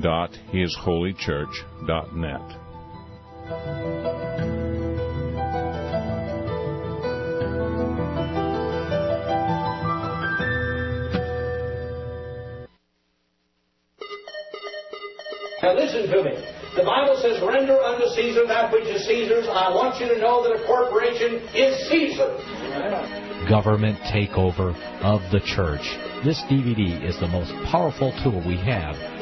www.hisholychurch.net. Now listen to me. The Bible says, render unto Caesar that which is Caesar's. I want you to know that a corporation is Caesar. Government takeover of the church. This DVD is the most powerful tool we have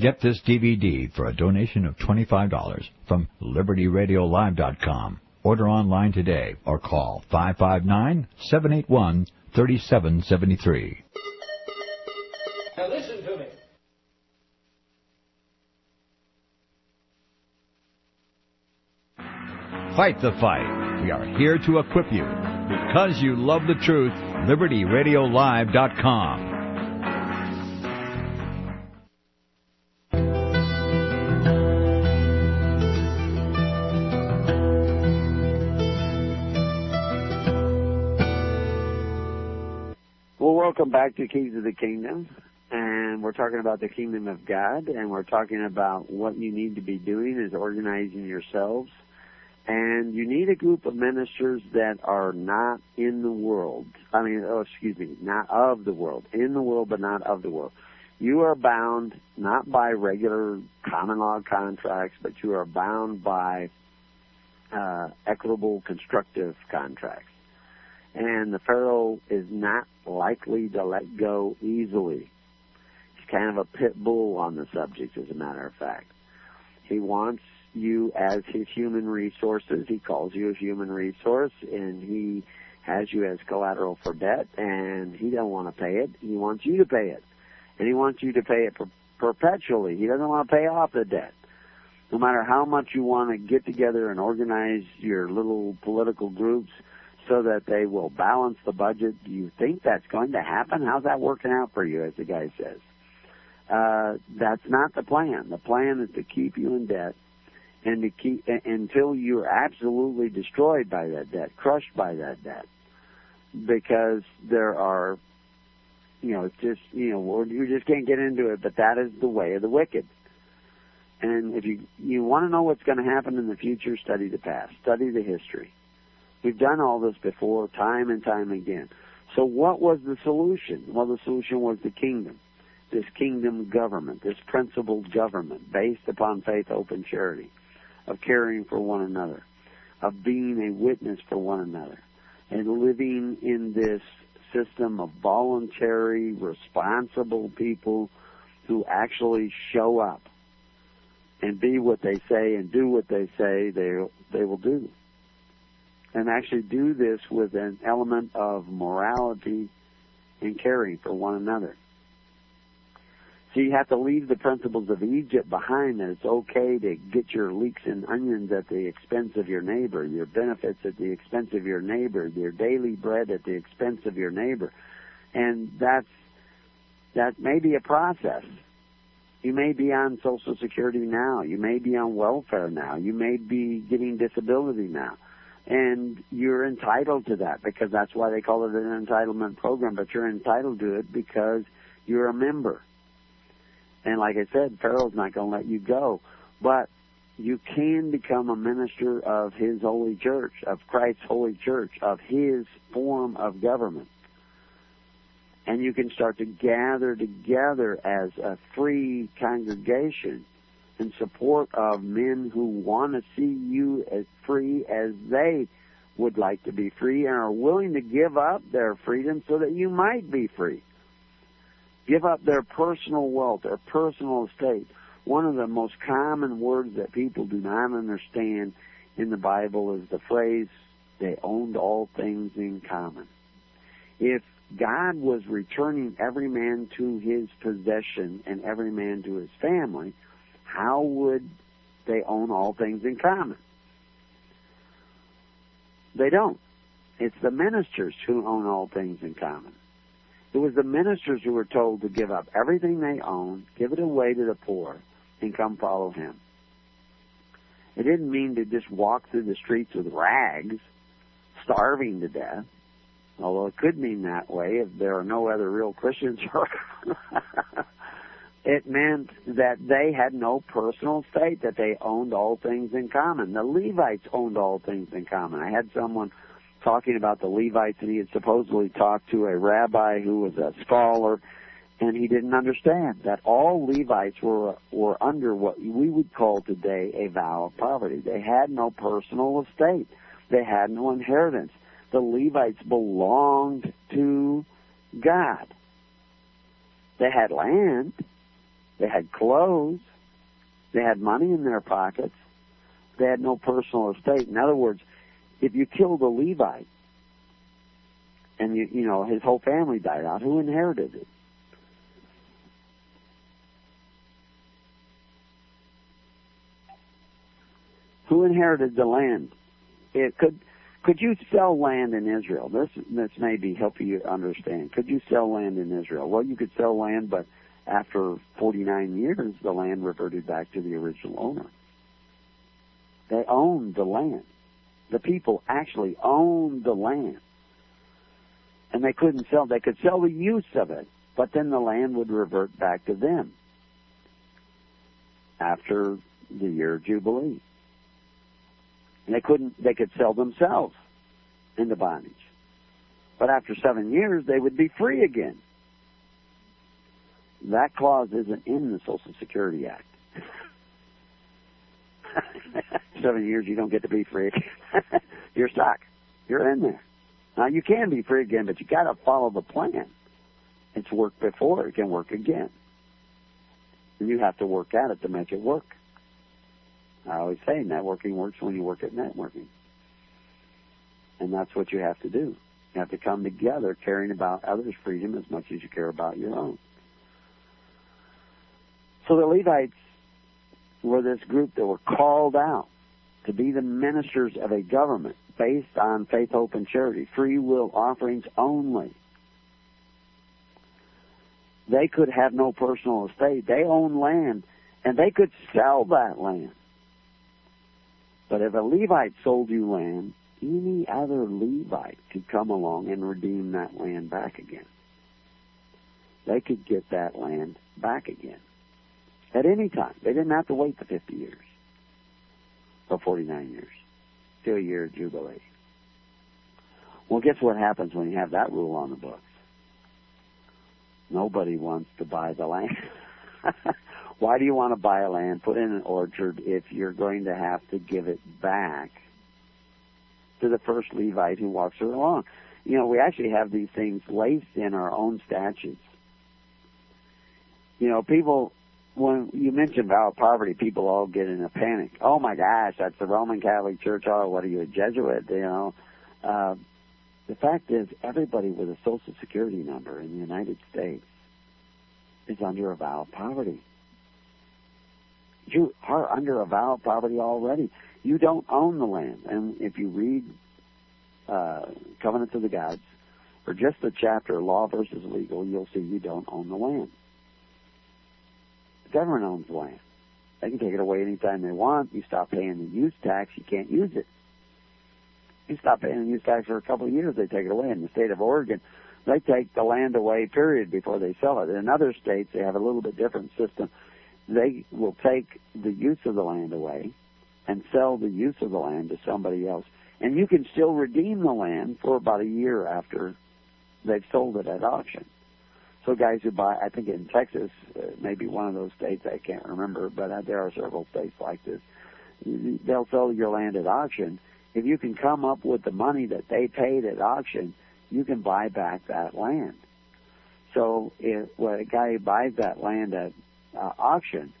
Get this DVD for a donation of $25 from LibertyRadioLive.com. Order online today or call 559 781 3773. Now listen to me. Fight the fight. We are here to equip you. Because you love the truth, LibertyRadioLive.com. welcome back to Keys of the Kingdom. And we're talking about the kingdom of God, and we're talking about what you need to be doing is organizing yourselves. And you need a group of ministers that are not in the world. I mean, oh, excuse me, not of the world. In the world, but not of the world. You are bound not by regular common law contracts, but you are bound by uh, equitable constructive contracts and the Pharaoh is not likely to let go easily. He's kind of a pit bull on the subject, as a matter of fact. He wants you as his human resources. He calls you a human resource, and he has you as collateral for debt, and he don't want to pay it. He wants you to pay it, and he wants you to pay it per- perpetually. He doesn't want to pay off the debt. No matter how much you want to get together and organize your little political groups, so that they will balance the budget. Do you think that's going to happen? How's that working out for you, as the guy says? Uh, that's not the plan. The plan is to keep you in debt and to keep until you're absolutely destroyed by that debt, crushed by that debt, because there are, you know, just you know, you just can't get into it. But that is the way of the wicked. And if you you want to know what's going to happen in the future, study the past, study the history. We've done all this before, time and time again. So what was the solution? Well, the solution was the kingdom. This kingdom government, this principled government based upon faith, hope, and charity, of caring for one another, of being a witness for one another, and living in this system of voluntary, responsible people who actually show up and be what they say and do what they say they they will do and actually do this with an element of morality and caring for one another. So you have to leave the principles of Egypt behind that it's okay to get your leeks and onions at the expense of your neighbor, your benefits at the expense of your neighbor, your daily bread at the expense of your neighbor. And that's that may be a process. You may be on Social Security now. You may be on welfare now. You may be getting disability now and you're entitled to that because that's why they call it an entitlement program. But you're entitled to it because you're a member. And like I said, Pharaoh's not going to let you go, but you can become a minister of His holy church, of Christ's holy church, of His form of government. And you can start to gather together as a free congregation in support of men who want to see you as free as they would like to be free and are willing to give up their freedom so that you might be free. Give up their personal wealth, their personal estate. One of the most common words that people do not understand in the Bible is the phrase, they owned all things in common. If God was returning every man to his possession and every man to his family, how would they own all things in common? They don't. It's the ministers who own all things in common. It was the ministers who were told to give up everything they own, give it away to the poor, and come follow him. It didn't mean to just walk through the streets with rags, starving to death. Although it could mean that way if there are no other real Christians it meant that they had no personal estate, that they owned all things in common. The Levites owned all things in common. I had someone talking about the Levites, and he had supposedly talked to a rabbi who was a scholar, and he didn't understand that all Levites were were under what we would call today a vow of poverty. They had no personal estate. They had no inheritance. The Levites belonged to God. They had land, they had clothes. They had money in their pockets. They had no personal estate. In other words, if you killed a Levite and you you know his whole family died out, who inherited it? Who inherited the land? It could could you sell land in Israel? This this may be help you understand. Could you sell land in Israel? Well, you could sell land, but after 49 years, the land reverted back to the original owner. They owned the land. The people actually owned the land. And they couldn't sell, they could sell the use of it, but then the land would revert back to them after the year of Jubilee. And they couldn't, they could sell themselves into bondage. But after seven years, they would be free again. That clause isn't in the Social Security Act. seven years, you don't get to be free. You're stuck. You're in there. Now you can be free again, but you got to follow the plan. It's worked before; it can work again. And you have to work at it to make it work. I always say networking works when you work at networking. And that's what you have to do. You have to come together caring about others' freedom as much as you care about your own. So the Levites were this group that were called out to be the ministers of a government based on faith, hope, and charity, free will offerings only. They could have no personal estate. They own land, and they could sell that land. But if a Levite sold you land, any other Levite could come along and redeem that land back again. They could get that land back again at any time. They didn't have to wait the 50 years or 49 years to a year of Jubilee. Well, guess what happens when you have that rule on the books? Nobody wants to buy the land. Why do you want to buy a land, put in an orchard, if you're going to have to give it back to the first Levite who walks her along? You know, we actually have these things laced in our own statutes. You know, people, when you mention vow poverty, people all get in a panic. Oh my gosh, that's the Roman Catholic Church. Oh, what are you, a Jesuit? You know, uh, the fact is, everybody with a Social Security number in the United States is under a vow of poverty. You are under a vow of poverty already. You don't own the land. And if you read uh, Covenants of the Gods, or just the chapter Law versus Legal, you'll see you don't own the land. Government owns land. They can take it away anytime they want. You stop paying the use tax, you can't use it. You stop paying the use tax for a couple of years, they take it away. In the state of Oregon, they take the land away, period, before they sell it. In other states, they have a little bit different system they will take the use of the land away and sell the use of the land to somebody else. And you can still redeem the land for about a year after they've sold it at auction. So guys who buy, I think in Texas, uh, maybe one of those states, I can't remember, but uh, there are several states like this. They'll sell your land at auction. If you can come up with the money that they paid at auction, you can buy back that land. So if well, a guy buys that land at uh, auction,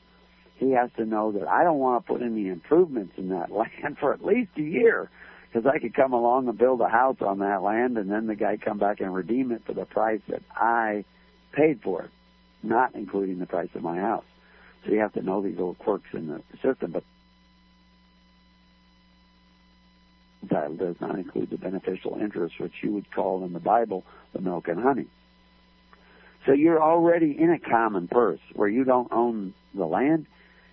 he has to know that I don't want to put any improvements in that land for at least a year because I could come along and build a house on that land and then the guy come back and redeem it for the price that I paid for it, not including the price of my house. So you have to know these little quirks in the system, but that does not include the beneficial interest, which you would call in the Bible the milk and honey. So you're already in a common purse where you don't own the land.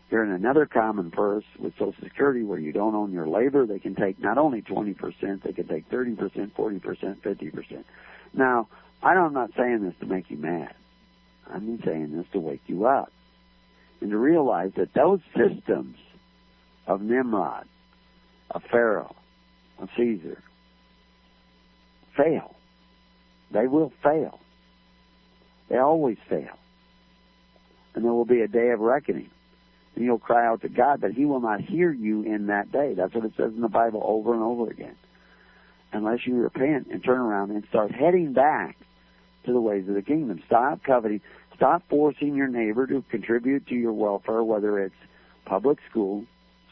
You're in another common purse with Social Security where you don't own your labor. They can take not only 20%, they can take 30%, 40%, 50%. Now, I'm not saying this to make you mad. I'm saying this to wake you up and to realize that those systems of Nimrod, of Pharaoh, of Caesar fail. They will fail. They always fail. And there will be a day of reckoning. And you'll cry out to God, but He will not hear you in that day. That's what it says in the Bible over and over again. Unless you repent and turn around and start heading back to the ways of the kingdom. Stop coveting. Stop forcing your neighbor to contribute to your welfare, whether it's public school,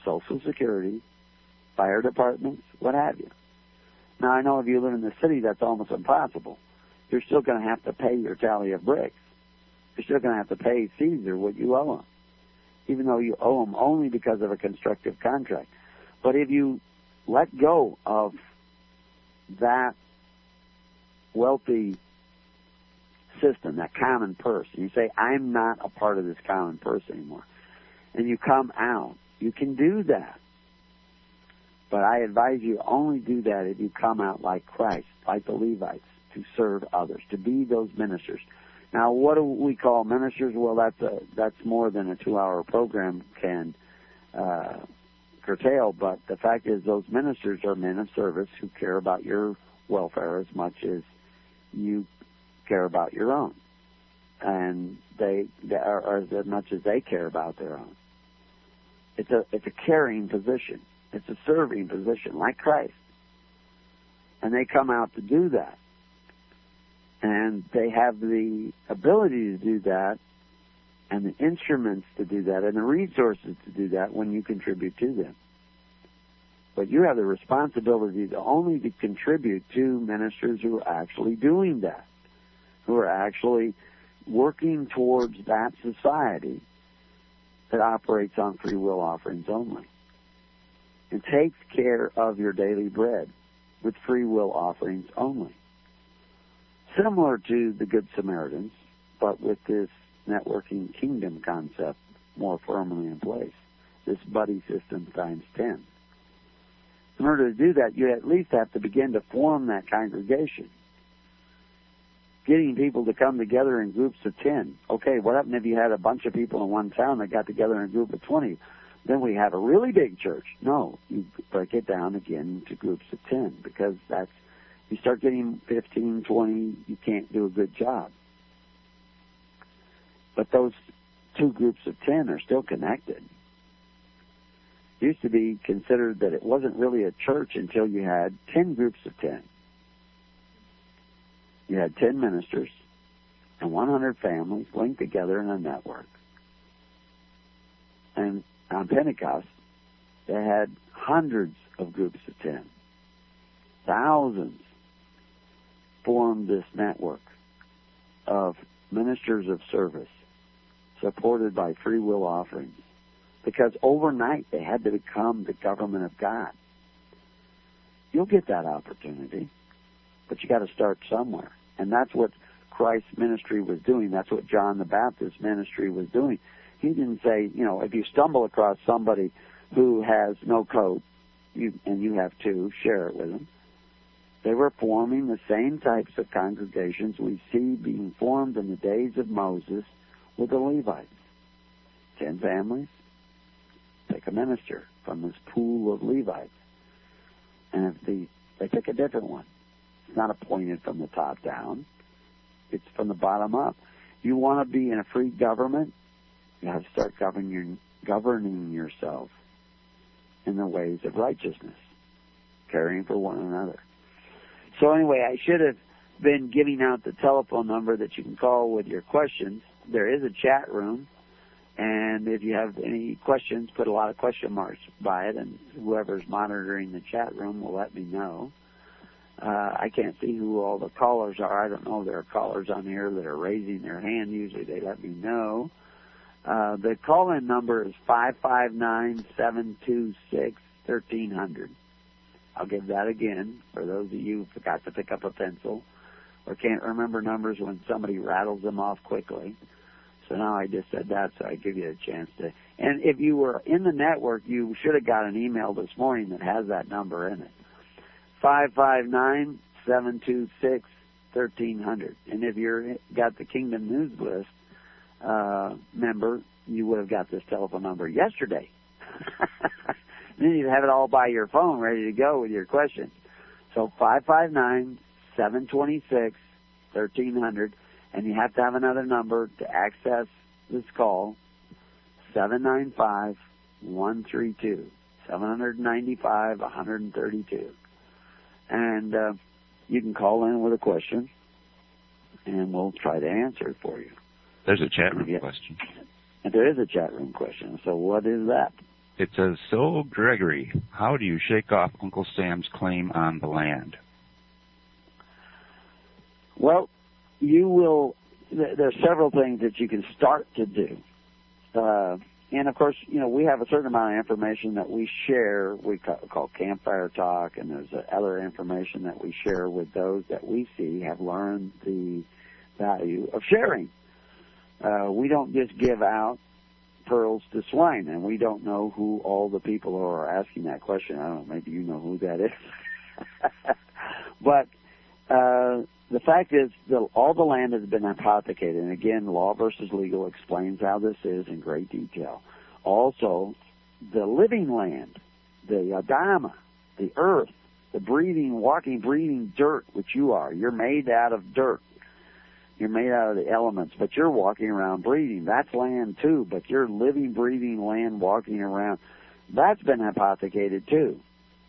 social security, fire departments, what have you. Now I know if you live in the city, that's almost impossible you're still going to have to pay your tally of bricks. You're still going to have to pay Caesar what you owe him, even though you owe him only because of a constructive contract. But if you let go of that wealthy system, that common purse, you say, I'm not a part of this common purse anymore, and you come out, you can do that. But I advise you only do that if you come out like Christ, like the Levites to serve others, to be those ministers. Now, what do we call ministers? Well, that's a, that's more than a two-hour program can uh, curtail. But the fact is, those ministers are men of service who care about your welfare as much as you care about your own, and they, they are as much as they care about their own. It's a it's a caring position. It's a serving position, like Christ, and they come out to do that, and they have the ability to do that, and the instruments to do that, and the resources to do that when you contribute to them. But you have the responsibility to only to contribute to ministers who are actually doing that, who are actually working towards that society that operates on free will offerings only and takes care of your daily bread with free will offerings only. Similar to the Good Samaritans, but with this networking kingdom concept more firmly in place. This buddy system times 10. In order to do that, you at least have to begin to form that congregation. Getting people to come together in groups of 10. Okay, what happened if you had a bunch of people in one town that got together in a group of 20? Then we have a really big church. No, you break it down again to groups of 10 because that's, you start getting 15, 20, you can't do a good job. But those two groups of 10 are still connected used to be considered that it wasn't really a church until you had 10 groups of 10. You had 10 ministers and 100 families linked together in a network. And on Pentecost, they had hundreds of groups of 10. Thousands formed this network of ministers of service supported by free will offerings because overnight they had to become the government of God. You'll get that opportunity, but you got to start somewhere. And that's what Christ's ministry was doing. That's what John the Baptist's ministry was doing. He didn't say, you know, if you stumble across somebody who has no coat, you, and you have two, share it with them. They were forming the same types of congregations we see being formed in the days of Moses with the Levites. Ten families, pick a minister from this pool of Levites. And if the, they pick a different one. It's not appointed from the top down. It's from the bottom up. You want to be in a free government, you have to start governing, governing yourself in the ways of righteousness, caring for one another. So anyway, I should have been giving out the telephone number that you can call with your questions. There is a chat room and if you have any questions, put a lot of question marks by it, and whoever's monitoring the chat room will let me know. Uh, I can't see who all the callers are. I don't know. There are callers on here that are raising their hand. Usually they let me know. Uh, the call-in number is five five nine seven two six thirteen hundred. I'll give that again for those of you who forgot to pick up a pencil or can't remember numbers when somebody rattles them off quickly. So now I just said that, so I give you a chance to. And if you were in the network, you should have got an email this morning that has that number in it. Five five nine seven two six thirteen hundred. And if you're got the Kingdom News List uh, member, you would have got this telephone number yesterday. then you'd have it all by your phone, ready to go with your questions. So five five nine seven twenty six thirteen hundred and you have to have another number to access this call, 795 132. 795 132. And uh, you can call in with a question, and we'll try to answer it for you. There's a chat room yeah. question. And there is a chat room question. So what is that? It says, So, Gregory, how do you shake off Uncle Sam's claim on the land? Well, you will. There are several things that you can start to do, uh, and of course, you know we have a certain amount of information that we share. We call, campfire talk, and there's other information that we share with those that we see have learned the value of sharing. Uh, we don't just give out pearls to swine, and we don't know who all the people are asking that question. I don't know. Maybe you know who that is, but uh, the fact is, the, all the land has been hypothecated, and again, law versus legal explains how this is in great detail. Also, the living land, the Adama, the earth, the breathing, walking, breathing dirt, which you are. You're made out of dirt. You're made out of the elements, but you're walking around breathing. That's land too, but you're living, breathing land walking around. That's been hypothecated too.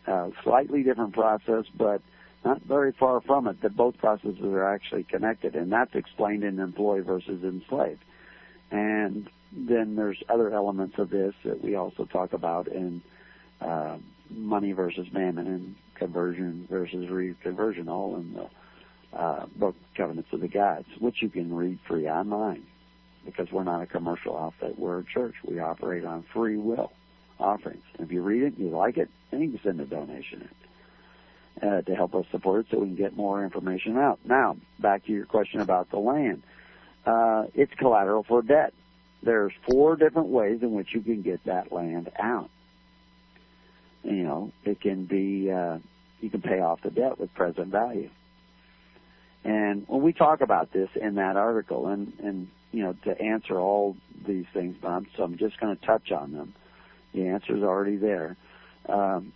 Uh, slightly different process, but not very far from it, that both processes are actually connected, and that's explained in employee versus enslaved. And then there's other elements of this that we also talk about in uh, money versus mammon and conversion versus reconversion, all in the uh, book Covenants of the Gods, which you can read free online because we're not a commercial outfit. We're a church. We operate on free will offerings. If you read it, you like it, then you can send a donation in uh, to help us support it so we can get more information out. Now, back to your question about the land. Uh, it's collateral for debt. There's four different ways in which you can get that land out. You know, it can be, uh, you can pay off the debt with present value. And when we talk about this in that article, and, and you know, to answer all these things, I'm, so I'm just going to touch on them. The answer is already there. Um,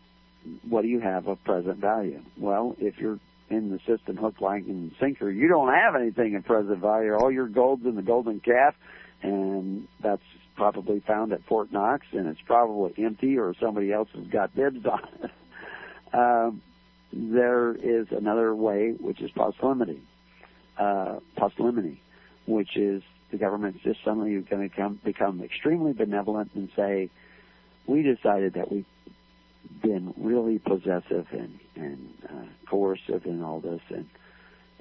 what do you have of present value? Well, if you're in the system hook, line, and sinker, you don't have anything in present value. All your gold's in the golden calf, and that's probably found at Fort Knox, and it's probably empty, or somebody else has got dibs on it. Um, there is another way, which is pusillanimity, uh, which is the government's just suddenly going to come, become extremely benevolent and say, we decided that we've been really possessive and, and uh, coercive in all this, and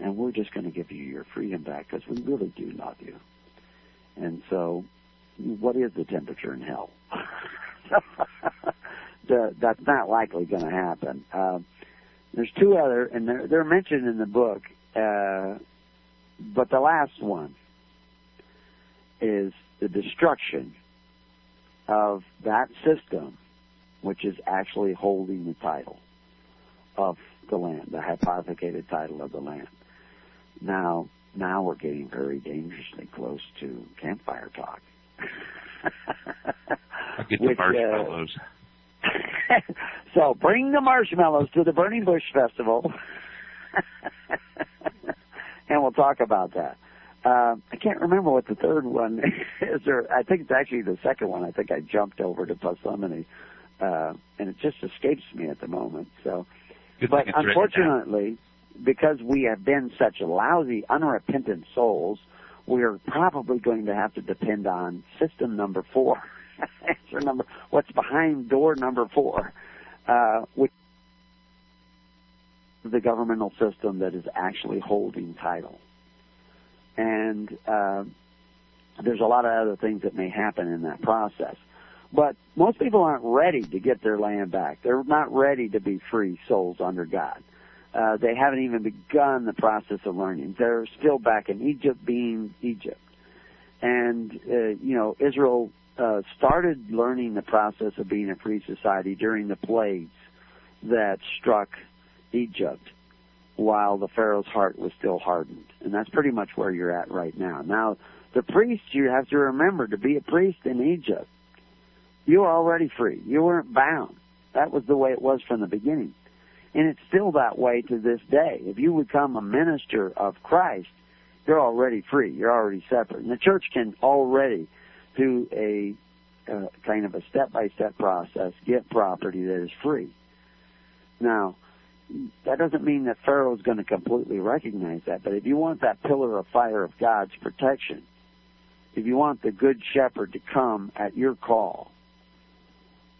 and we're just going to give you your freedom back because we really do love you. And so, what is the temperature in hell? the, that's not likely going to happen. Um, there's two other, and they're, they're mentioned in the book, uh, but the last one is the destruction of that system, which is actually holding the title of the land, the hypothecated title of the land. Now, now we're getting very dangerously close to campfire talk. Get the Which, uh, marshmallows. so bring the marshmallows to the Burning Bush Festival, and we'll talk about that. Uh, I can't remember what the third one is. Or I think it's actually the second one. I think I jumped over to Pusillanimity, uh, and it just escapes me at the moment. So, Good but thing it's written down. unfortunately, because we have been such lousy, unrepentant souls, we are probably going to have to depend on system number four. Answer number, what's behind door number four, uh, which is the governmental system that is actually holding title. And uh, there's a lot of other things that may happen in that process. But most people aren't ready to get their land back. They're not ready to be free souls under God. Uh, they haven't even begun the process of learning. They're still back in Egypt being Egypt. And, uh, you know, Israel uh, started learning the process of being a free society during the plagues that struck Egypt while the Pharaoh's heart was still hardened. And that's pretty much where you're at right now. Now, the priest, you have to remember to be a priest in Egypt, you were already free. You weren't bound. That was the way it was from the beginning. And it's still that way to this day. If you become a minister of Christ, you're already free. You're already separate. And the church can already, through a uh, kind of a step-by-step process, get property that is free. Now, that doesn't mean that Pharaoh is going to completely recognize that, but if you want that pillar of fire of God's protection, if you want the good shepherd to come at your call,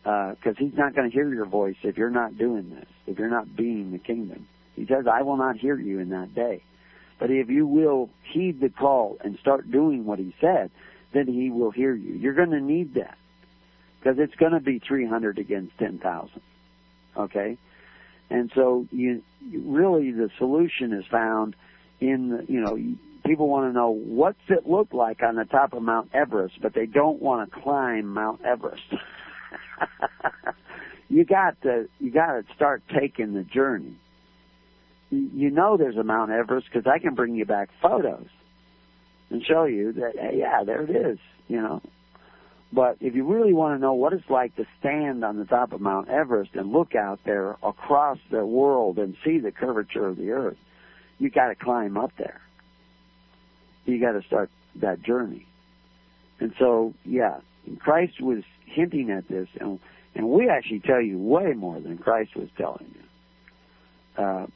Uh, because he's not going to hear your voice if you're not doing this, if you're not being the kingdom. He says, I will not hear you in that day. But if you will heed the call and start doing what he said, then he will hear you. You're going to need that because it's going to be 300 against 10,000. Okay? And so you, really the solution is found in you know people want to know what's it look like on the top of Mount Everest, but they don't want to climb Mount Everest. you got to you got to start taking the journey. you know there's a Mount Everest because I can bring you back photos and show you that, hey, yeah, there it is, you know. But if you really want to know what it's like to stand on the top of Mount Everest and look out there across the world and see the curvature of the earth, you got to climb up there. You got to start that journey. And so, yeah, Christ was hinting at this, and and we actually tell you way more than Christ was telling you. Uh,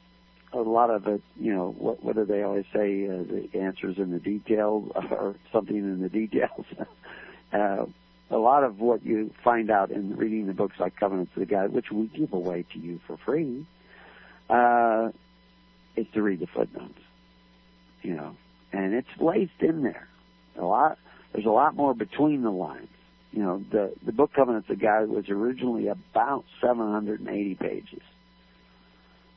a lot of it, you know, what, what do they always say? Uh, the answers in the details, or something in the details. uh, a lot of what you find out in reading the books like Covenants of the God, which we give away to you for free, uh, is to read the footnotes. You know, and it's laced in there. A lot. There's a lot more between the lines. You know, the the book Covenants of God was originally about 780 pages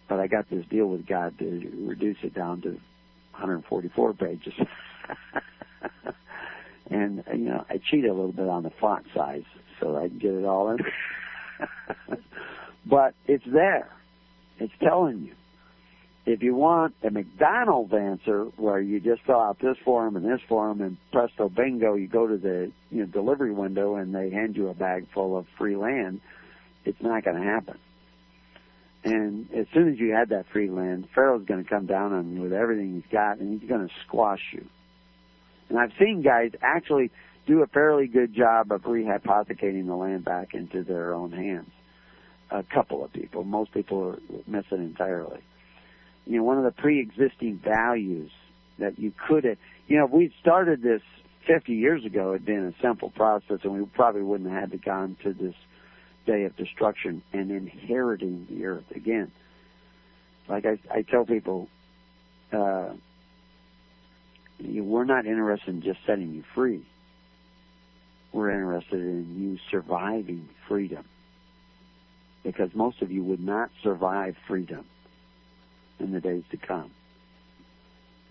but I got this deal with God to reduce it down to 144 pages. and you know, I cheated a little bit on the font size so I can get it all in. but it's there. It's telling you. If you want a McDonald's answer where you just fill out this form and this form and presto bingo, you go to the you know delivery window and they hand you a bag full of free land, it's not going to happen. And as soon as you had that free land, Pharaoh's going to come down on you with everything he's got, and he's going to squash you. And I've seen guys actually do a fairly good job of rehypothecating the land back into their own hands. A couple of people. Most people miss it entirely. You know, one of the pre-existing values that you could have, you know, if we started this 50 years ago, it'd been a simple process, and we probably wouldn't have had to gone to this day of destruction and inheriting the earth again. Like I, I tell people, uh, you, we're not interested in just setting you free. We're interested in you surviving freedom. Because most of you would not survive freedom in the days to come.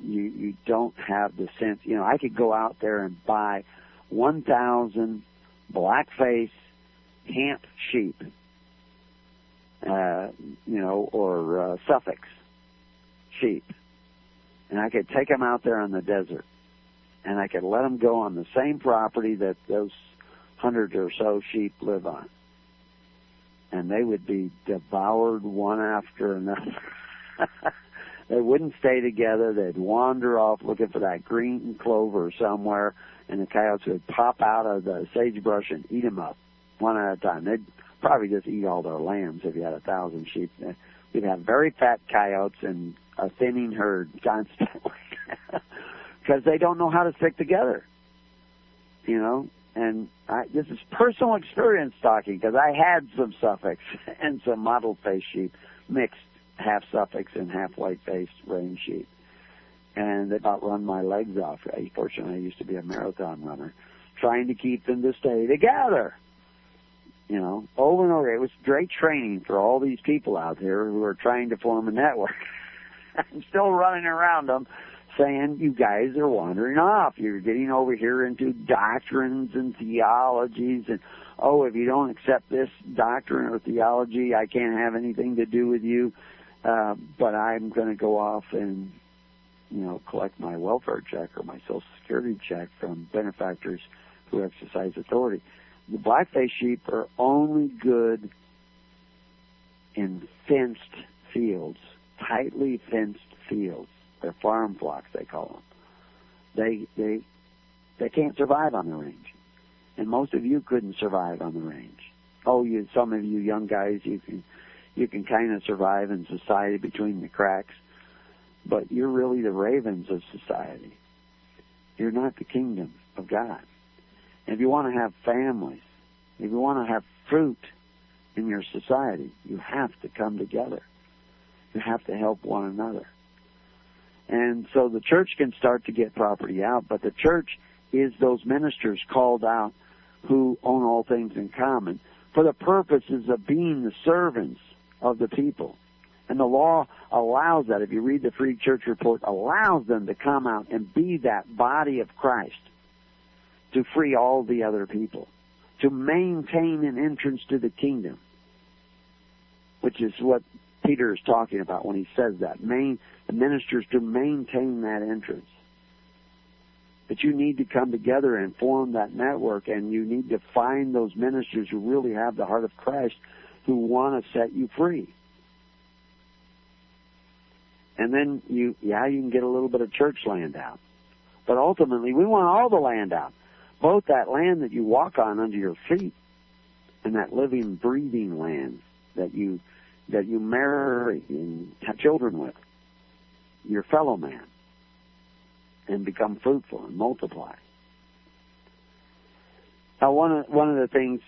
You you don't have the sense. You know, I could go out there and buy 1,000 black-faced Camp sheep, uh, you know, or uh, Suffolk sheep, and I could take them out there in the desert, and I could let them go on the same property that those hundred or so sheep live on, and they would be devoured one after another. they wouldn't stay together. They'd wander off looking for that green clover somewhere, and the coyotes would pop out of the sagebrush and eat them up one at a time. They'd probably just eat all their lambs if you had a thousand sheep. We'd have very fat coyotes and a thinning herd constantly because they don't know how to stick together. You know, and I, this is personal experience talking because I had some Suffolks and some mottled face sheep, mixed half Suffolks and half white faced range sheep, and they about run my legs off. Fortunately, I used to be a marathon runner, trying to keep them to stay together you know, over and over. It was great training for all these people out there who are trying to form a network. I'm still running around them saying, you guys are wandering off. You're getting over here into doctrines and theologies and, oh, if you don't accept this doctrine or theology, I can't have anything to do with you. Uh, but I'm going to go off and, you know, collect my welfare check or my social security check from benefactors who exercise authority the black-faced sheep are only good in fenced fields, tightly fenced fields. They're farm flocks, they call them. They they they can't survive on the range, and most of you couldn't survive on the range. Oh, you some of you young guys, you can you can kind of survive in society between the cracks, but you're really the ravens of society. You're not the kingdom of God. If you want to have families, if you want to have fruit in your society, you have to come together. You have to help one another. And so the church can start to get property out, but the church is those ministers called out who own all things in common for the purposes of being the servants of the people. And the law allows that, if you read the Free Church Report, allows them to come out and be that body of Christ to free all the other people, to maintain an entrance to the kingdom, which is what Peter is talking about when he says that. Main, the ministers to maintain that entrance. But you need to come together and form that network, and you need to find those ministers who really have the heart of Christ who want to set you free. And then you, yeah, you can get a little bit of church land out. But ultimately, we want all the land out. Both that land that you walk on under your feet and that living, breathing land that you, that you marry and have children with, your fellow man and become fruitful and multiply. Now, one of one of the things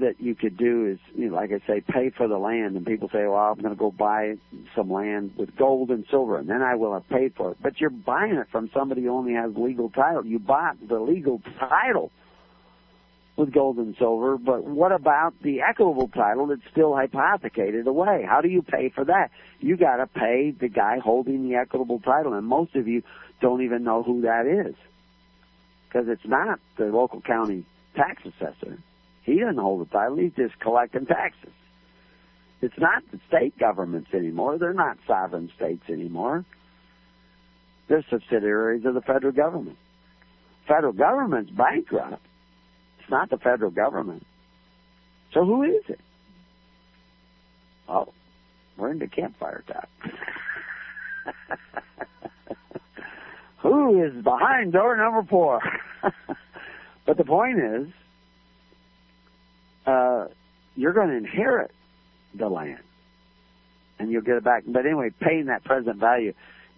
that you could do is, you know, like I say, pay for the land, and people say, "Well, I'm going to go buy some land with gold and silver, and then I will have paid for it." But you're buying it from somebody who only has legal title. You bought the legal title with gold and silver, but what about the equitable title that's still hypothecated away? How do you pay for that? You got to pay the guy holding the equitable title, and most of you don't even know who that is because it's not the local county tax assessor. He doesn't hold the title; he's just collecting taxes. It's not the state governments anymore. They're not sovereign states anymore. They're subsidiaries of the federal government. Federal government's bankrupt it's not the federal government. So who is it? Oh, we're into campfire talk. who is behind door number four? but the point is, uh, you're going to inherit the land, and you'll get it back. But anyway, paying that present value.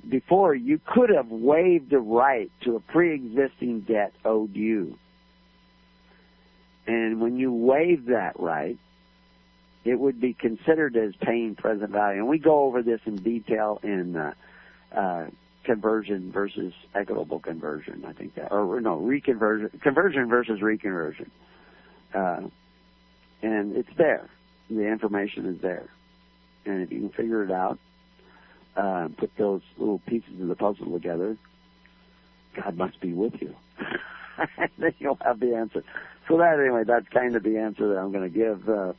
Before, you could have waived the right to a pre-existing debt owed you. And when you waive that right, it would be considered as paying present value. And we go over this in detail in uh, uh, conversion versus equitable conversion. I think that, or no, reconversion, conversion versus reconversion. Uh, and it's there. The information is there. And if you can figure it out, uh, put those little pieces of the puzzle together, God must be with you. then you'll have the answer. So that anyway, that's kind of the answer that I'm going to give uh,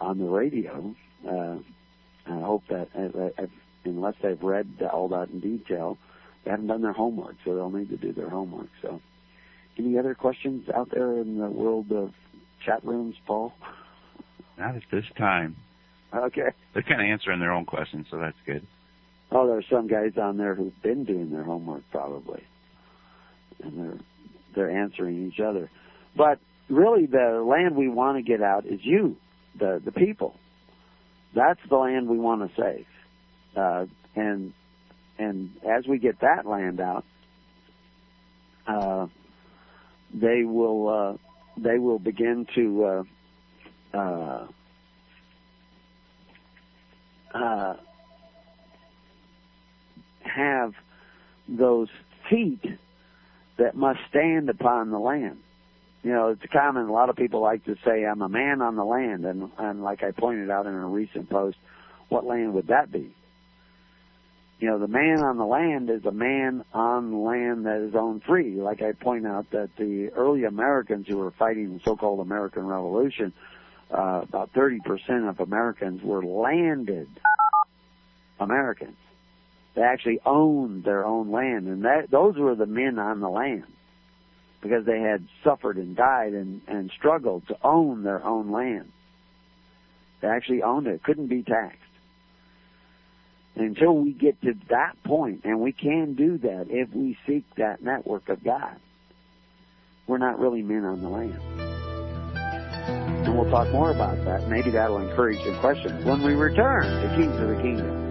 on the radio. Uh, I hope that uh, unless they've read all that in detail, they haven't done their homework, so they'll need to do their homework. So, any other questions out there in the world of chat rooms, Paul? Not at this time. Okay. They're kind of answering their own questions, so that's good. Oh, there are some guys on there who've been doing their homework probably, and they're they're answering each other. But really, the land we want to get out is you, the the people. That's the land we want to save, uh, and and as we get that land out, uh, they will uh, they will begin to uh, uh, uh, have those feet that must stand upon the land. You know, it's common. A lot of people like to say, "I'm a man on the land," and and like I pointed out in a recent post, what land would that be? You know, the man on the land is a man on land that is owned free. Like I point out that the early Americans who were fighting the so-called American Revolution, uh, about 30% of Americans were landed Americans. They actually owned their own land, and that those were the men on the land because they had suffered and died and, and struggled to own their own land. They actually owned it; couldn't be taxed. Until we get to that point, and we can do that if we seek that network of God, we're not really men on the land. And we'll talk more about that. Maybe that'll encourage some questions when we return to Keys of the Kingdom.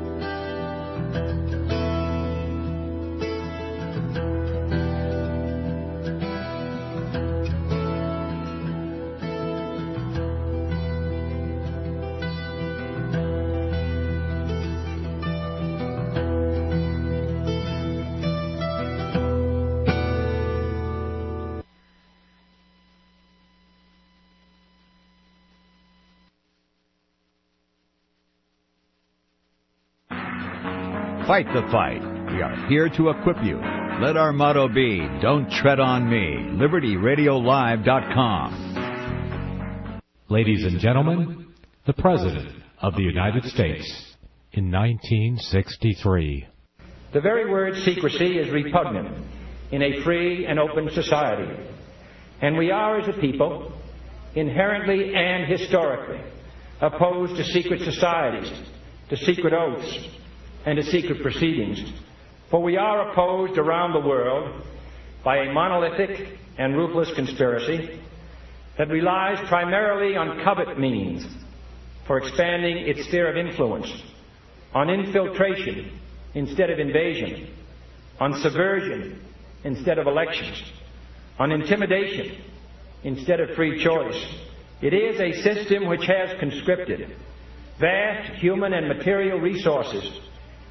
Fight the fight. We are here to equip you. Let our motto be, Don't Tread on Me. LibertyRadioLive.com. Ladies and gentlemen, the President of the United States. in 1963. The very word secrecy is repugnant in a free and open society. And we are, as a people, inherently and historically opposed to secret societies, to secret oaths, and to secret proceedings. For we are opposed around the world by a monolithic and ruthless conspiracy that relies primarily on covert means for expanding its sphere of influence, on infiltration instead of invasion, on subversion instead of elections, on intimidation instead of free choice. It is a system which has conscripted vast human and material resources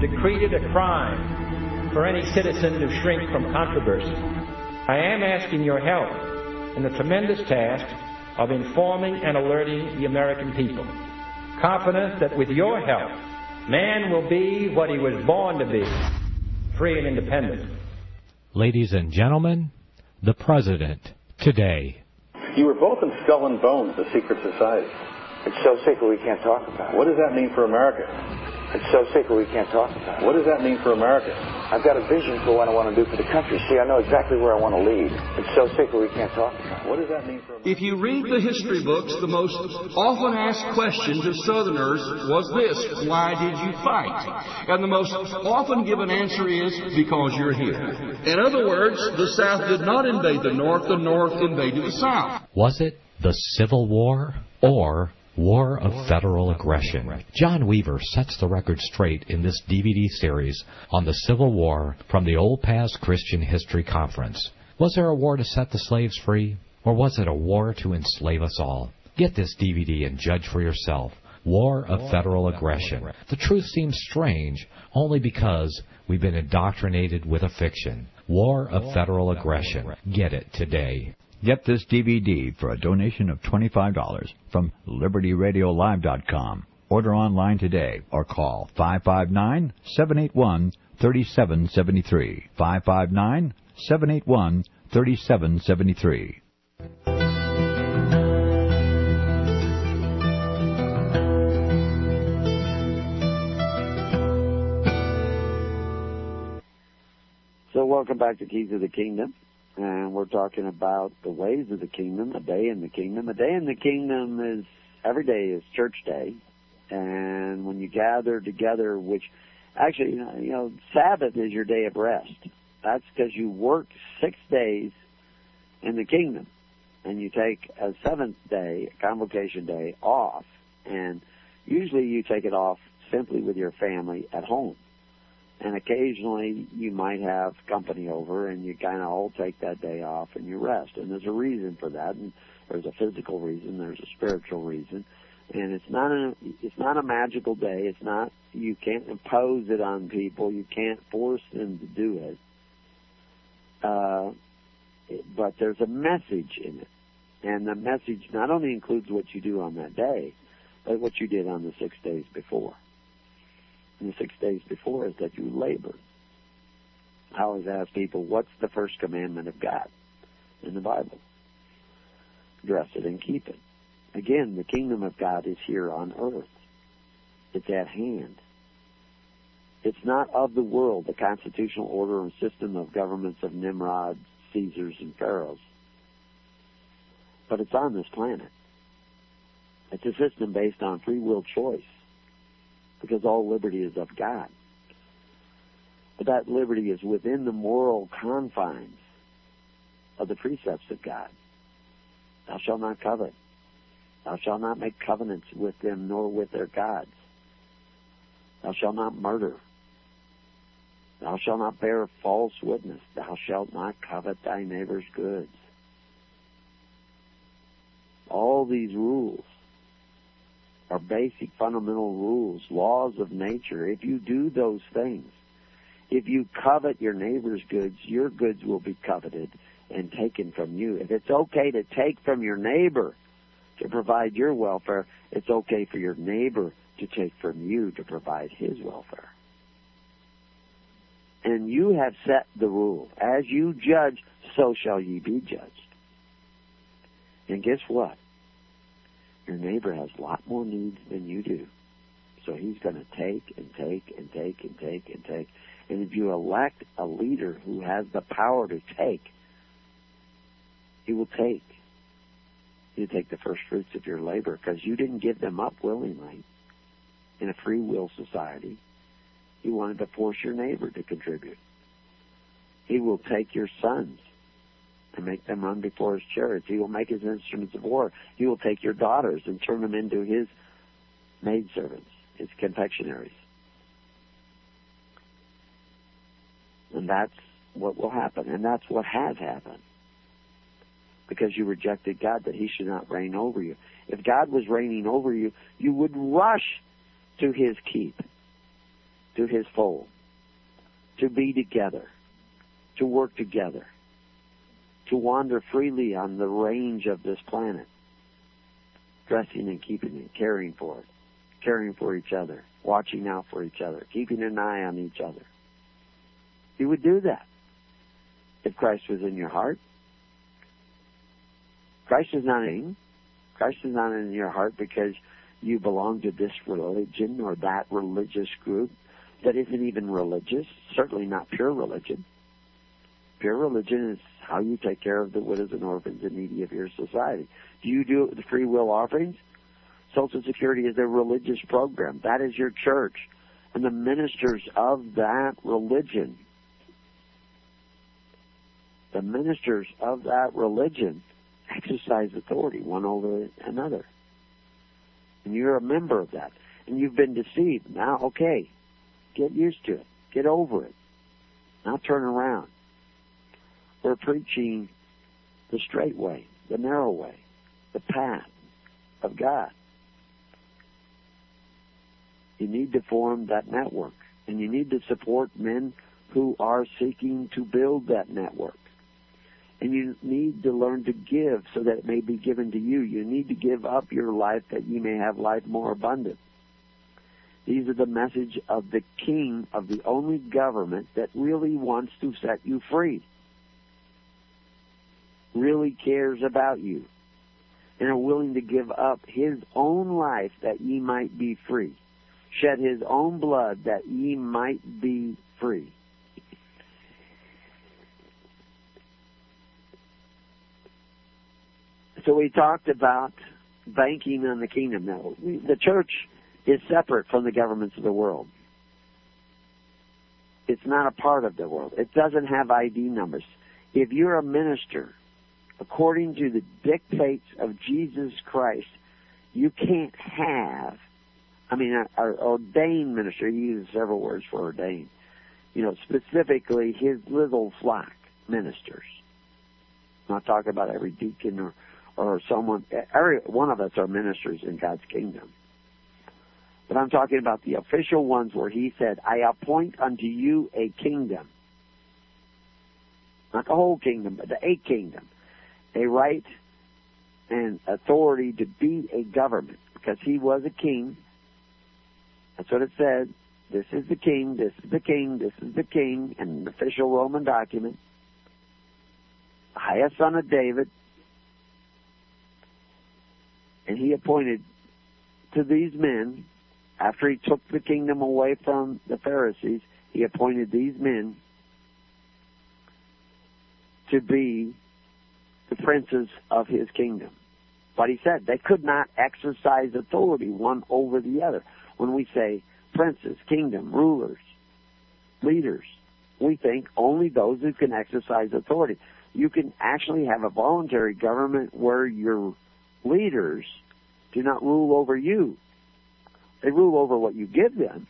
decreed it a crime for any citizen to shrink from controversy. I am asking your help in the tremendous task of informing and alerting the American people, confident that with your help, man will be what he was born to be free and independent. Ladies and gentlemen, the President today. You were both in Skull and Bones, the secret society. It's so secret we can't talk about it. What does that mean for America? It's so secret we can't talk about it. What does that mean for America? I've got a vision for what I want to do for the country. See, I know exactly where I want to lead. It's so secret we can't talk about it. What does that mean for America? If you read the history books, the most often asked questions of Southerners was this Why did you fight? And the most often given answer is because you're here. In other words, the South did not invade the North, the North invaded the South. Was it the Civil War or War of Federal Aggression. John Weaver sets the record straight in this DVD series on the Civil War from the Old Past Christian History Conference. Was there a war to set the slaves free, or was it a war to enslave us all? Get this DVD and judge for yourself. War of Federal Aggression. The truth seems strange only because we've been indoctrinated with a fiction. War of Federal Aggression. Get it today. Get this DVD for a donation of $25 from LibertyRadioLive.com. Order online today or call 559 781 3773. 559 781 3773. So, welcome back to Keys of the Kingdom and we're talking about the ways of the kingdom, a day in the kingdom. A day in the kingdom is every day is church day, and when you gather together, which actually, you know, Sabbath is your day of rest. That's because you work six days in the kingdom, and you take a seventh day, a convocation day, off, and usually you take it off simply with your family at home and occasionally you might have company over and you kind of all take that day off and you rest. And there's a reason for that and there's a physical reason there's a spiritual reason. And it's not a it's not a magical day. It's not you can't impose it on people. You can't force them to do it. Uh but there's a message in it. And the message not only includes what you do on that day but what you did on the six days before in the six days before is that you labor. I always ask people, what's the first commandment of God in the Bible? Dress it and keep it. Again, the kingdom of God is here on earth. It's at hand. It's not of the world, the constitutional order and system of governments of Nimrod, Caesars, and Pharaohs. But it's on this planet. It's a system based on free will choice because all liberty is of God. But that liberty is within the moral confines of the precepts of God. Thou shalt not covet. Thou shalt not make covenants with them nor with their gods. Thou shalt not murder. Thou shalt not bear false witness. Thou shalt not covet thy neighbor's goods. All these rules are basic fundamental rules, laws of nature. If you do those things, if you covet your neighbor's goods, your goods will be coveted and taken from you. If it's okay to take from your neighbor to provide your welfare, it's okay for your neighbor to take from you to provide his welfare. And you have set the rule. As you judge, so shall ye be judged. And guess what? Your neighbor has a lot more needs than you do. So he's going to take and take and take and take and take. And if you elect a leader who has the power to take, he will take. You take the first fruits of your labor because you didn't give them up willingly in a free will society. You wanted to force your neighbor to contribute. He will take your sons and make them run before his chariots. He will make his instruments of war. He will take your daughters and turn them into his maidservants, his confectionaries. And that's what will happen. And that's what has happened. Because you rejected God that he should not reign over you. If God was reigning over you, you would rush to his keep, to his fold, to be together, to work together, to wander freely on the range of this planet, dressing and keeping it, caring for it, caring for each other, watching out for each other, keeping an eye on each other. You would do that if Christ was in your heart. Christ is not in. Christ is not in your heart because you belong to this religion or that religious group that isn't even religious, certainly not pure religion. Pure religion is how you take care of the widows and orphans and needy of your society. Do you do the free will offerings? Social Security is a religious program. That is your church. And the ministers of that religion, the ministers of that religion exercise authority one over another. And you're a member of that. And you've been deceived. Now, okay, get used to it. Get over it. Now turn around. We're preaching the straight way, the narrow way, the path of God. You need to form that network, and you need to support men who are seeking to build that network. And you need to learn to give so that it may be given to you. You need to give up your life that you may have life more abundant. These are the message of the king of the only government that really wants to set you free. Really cares about you. And are willing to give up his own life that ye might be free. Shed his own blood that ye might be free. So we talked about banking on the kingdom. Now, the church is separate from the governments of the world. It's not a part of the world. It doesn't have ID numbers. If you're a minister, according to the dictates of Jesus Christ, you can't have, I mean, our ordained minister, he uses several words for ordained, you know, specifically his little flock ministers. I'm not talking about every deacon or or someone, every one of us are ministers in God's kingdom. But I'm talking about the official ones where he said, I appoint unto you a kingdom. Not the whole kingdom, but the a kingdom. A right and authority to be a government. Because he was a king. That's what it said. This is the king, this is the king, this is the king, an official Roman document. The highest son of David, and he appointed to these men, after he took the kingdom away from the Pharisees, he appointed these men to be the princes of his kingdom. But he said they could not exercise authority one over the other. When we say princes, kingdom, rulers, leaders, we think only those who can exercise authority. You can actually have a voluntary government where your leaders do not rule over you. They rule over what you give them,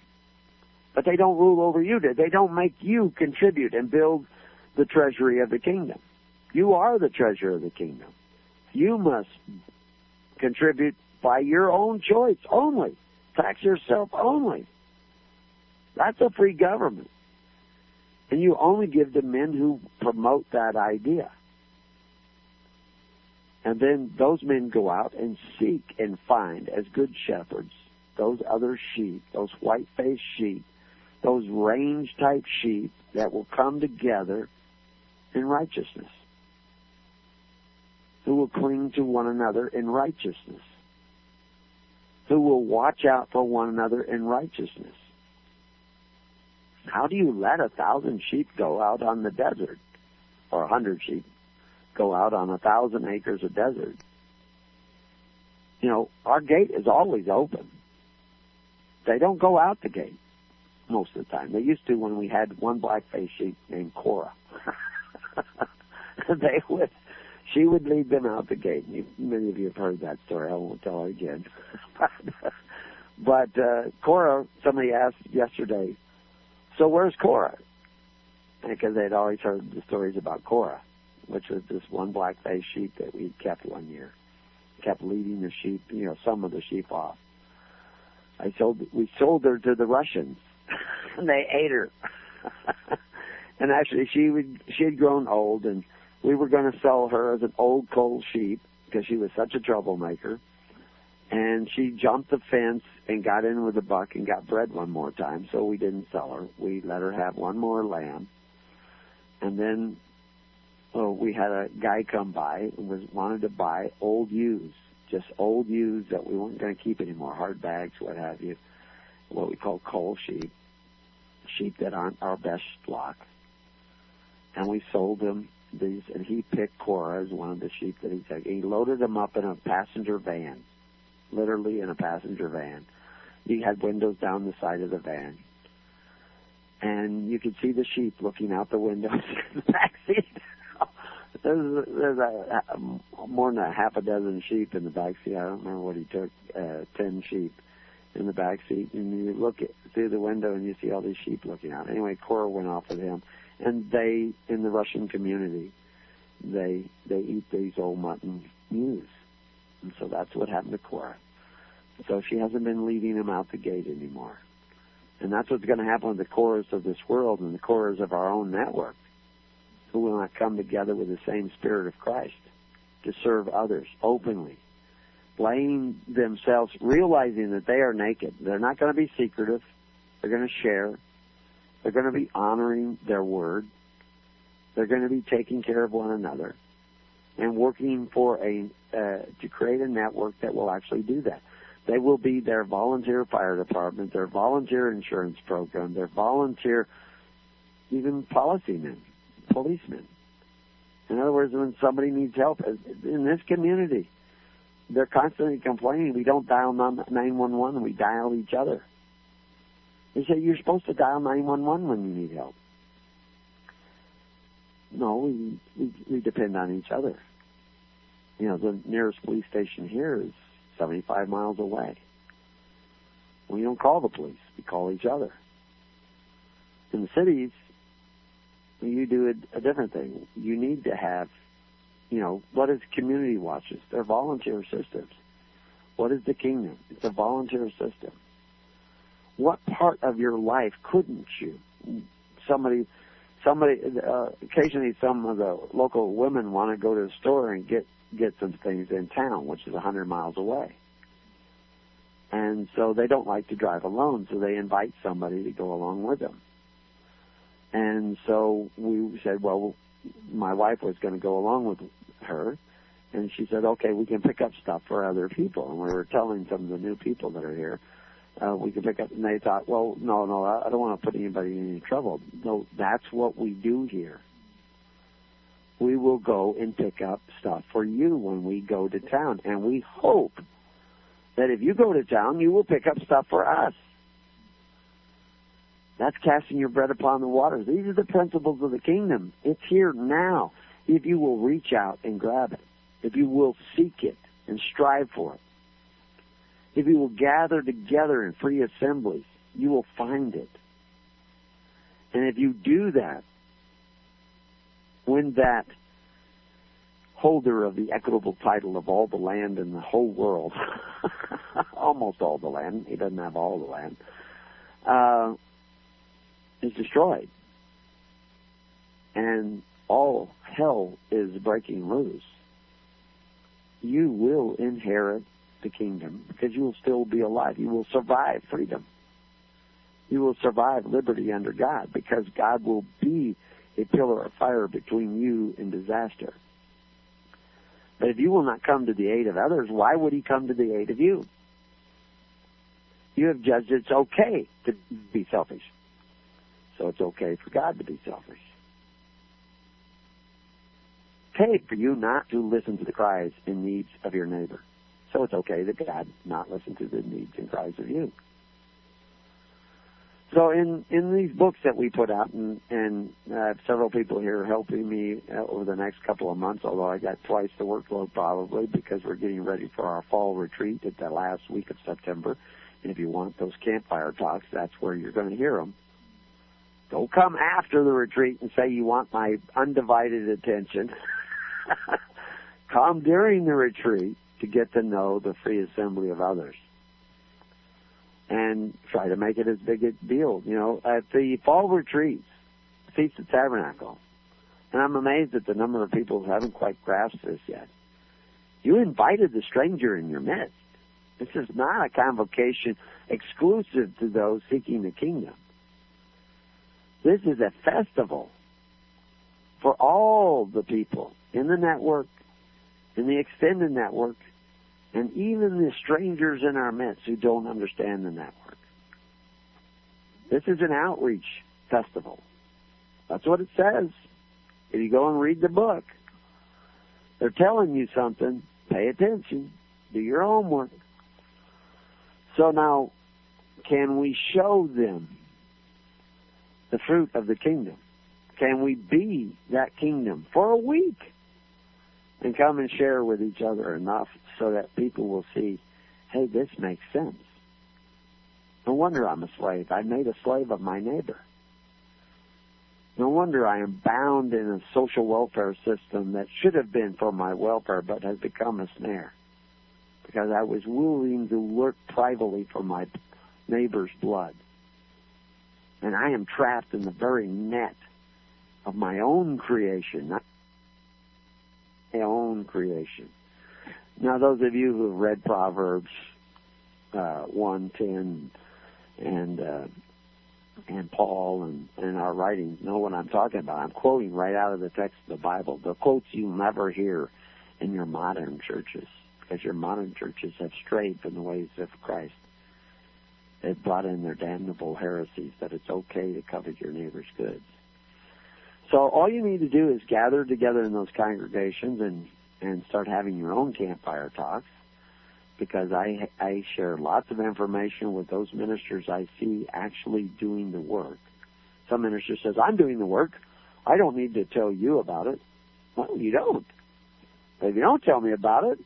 but they don't rule over you. They don't make you contribute and build the treasury of the kingdom. You are the treasure of the kingdom. You must contribute by your own choice only. Tax yourself only. That's a free government. And you only give to men who promote that idea. And then those men go out and seek and find, as good shepherds, those other sheep, those white faced sheep, those range type sheep that will come together in righteousness, who will cling to one another in righteousness, who will watch out for one another in righteousness. How do you let a thousand sheep go out on the desert, or a hundred sheep go out on a thousand acres of desert? You know, our gate is always open. They don't go out the gate most of the time. They used to when we had one black-faced sheep named Cora. they would, she would lead them out the gate. You, many of you have heard that story. I won't tell it again. but uh, Cora, somebody asked yesterday, so where's Cora? Because they'd always heard the stories about Cora, which was this one black-faced sheep that we kept one year. Kept leading the sheep, you know, some of the sheep off. I sold, we sold her to the Russians, and they ate her. and actually, she would, she had grown old, and we were going to sell her as an old cull sheep because she was such a troublemaker. And she jumped the fence and got in with a buck and got bred one more time, so we didn't sell her. We let her have one more lamb. And then oh, we had a guy come by and was wanted to buy old ewes, just old ewes that we weren't going to keep anymore, hard bags, what have you, what we call cull sheep, sheep that aren't our best stock. And we sold him these, and he picked Cora as one of the sheep that he took. He loaded them up in a passenger van literally in a passenger van. You had windows down the side of the van. And you could see the sheep looking out the windows in the back seat. there's there's a, a, more than a half a dozen sheep in the back seat. I don't remember what he took, uh, ten sheep in the back seat. And you look at, through the window and you see all these sheep looking out. Anyway, Cora went off with him. And they, in the Russian community, they they eat these old mutton ewes. And so that's what happened to Cora. So she hasn't been leading him out the gate anymore. And that's what's going to happen with the Coras of this world and the Coras of our own network, who will not come together with the same spirit of Christ to serve others openly, laying themselves, realizing that they are naked. They're not going to be secretive. They're going to share. They're going to be honoring their word. They're going to be taking care of one another and working for a uh, to create a network that will actually do that. They will be their volunteer fire department, their volunteer insurance program, their volunteer even policymen, policemen. In other words, when somebody needs help in this community, they're constantly complaining we don't dial 911, we dial each other. They say you're supposed to dial 911 when you need help. No, we, we, we depend on each other. You know, the nearest police station here is 75 miles away. We don't call the police, we call each other. In the cities, you do a, a different thing. You need to have, you know, what is community watches? They're volunteer systems. What is the kingdom? It's a volunteer system. What part of your life couldn't you? Somebody, somebody, uh, occasionally some of the local women want to go to the store and get get some things in town, which is a hundred miles away. And so they don't like to drive alone, so they invite somebody to go along with them. And so we said, well, my wife was going to go along with her, and she said, okay, we can pick up stuff for other people. And we were telling some of the new people that are here, uh, we can pick up, and they thought, well, no, no, I don't want to put anybody in any trouble. No, that's what we do here we will go and pick up stuff for you when we go to town. And we hope that if you go to town, you will pick up stuff for us. That's casting your bread upon the waters. These are the principles of the kingdom. It's here now. If you will reach out and grab it, if you will seek it and strive for it, if you will gather together in free assemblies, you will find it. And if you do that, when that holder of the equitable title of all the land in the whole world, almost all the land, he doesn't have all the land, uh, is destroyed. And all hell is breaking loose. You will inherit the kingdom because you will still be alive. You will survive freedom. You will survive liberty under God because God will be a pillar of fire between you and disaster. But if you will not come to the aid of others, why would he come to the aid of you? You have judged it's okay to be selfish. So it's okay for God to be selfish. Okay for you not to listen to the cries and needs of your neighbor. So it's okay that God not listen to the needs and cries of you. So in in these books that we put out, and and have several people here helping me uh, over the next couple of months. Although I got twice the workload probably because we're getting ready for our fall retreat at the last week of September. And if you want those campfire talks, that's where you're going to hear them. Don't come after the retreat and say you want my undivided attention. come during the retreat to get to know the free assembly of others and try to make it as big a deal. You know, at the fall retreats, Feast of Tabernacle, and I'm amazed at the number of people who haven't quite grasped this yet. You invited the stranger in your midst. This is not a convocation exclusive to those seeking the kingdom. This is a festival for all the people in the network, in the extended network, and even the strangers in our midst who don't understand the network. This is an outreach festival. That's what it says. If you go and read the book, they're telling you something. Pay attention. Do your homework. So now, can we show them the fruit of the kingdom? Can we be that kingdom for a week? And come and share with each other enough so that people will see, hey, this makes sense. No wonder I'm a slave. I made a slave of my neighbor. No wonder I am bound in a social welfare system that should have been for my welfare but has become a snare. Because I was willing to work privately for my neighbor's blood. And I am trapped in the very net of my own creation, own creation. Now, those of you who have read Proverbs uh, one ten and uh, and Paul and, and our writings know what I'm talking about. I'm quoting right out of the text of the Bible. The quotes you never hear in your modern churches because your modern churches have strayed from the ways of Christ. They've brought in their damnable heresies that it's okay to covet your neighbor's goods. So all you need to do is gather together in those congregations and and start having your own campfire talks because I I share lots of information with those ministers I see actually doing the work. Some minister says, "I'm doing the work. I don't need to tell you about it." Well, you don't. But if you don't tell me about it,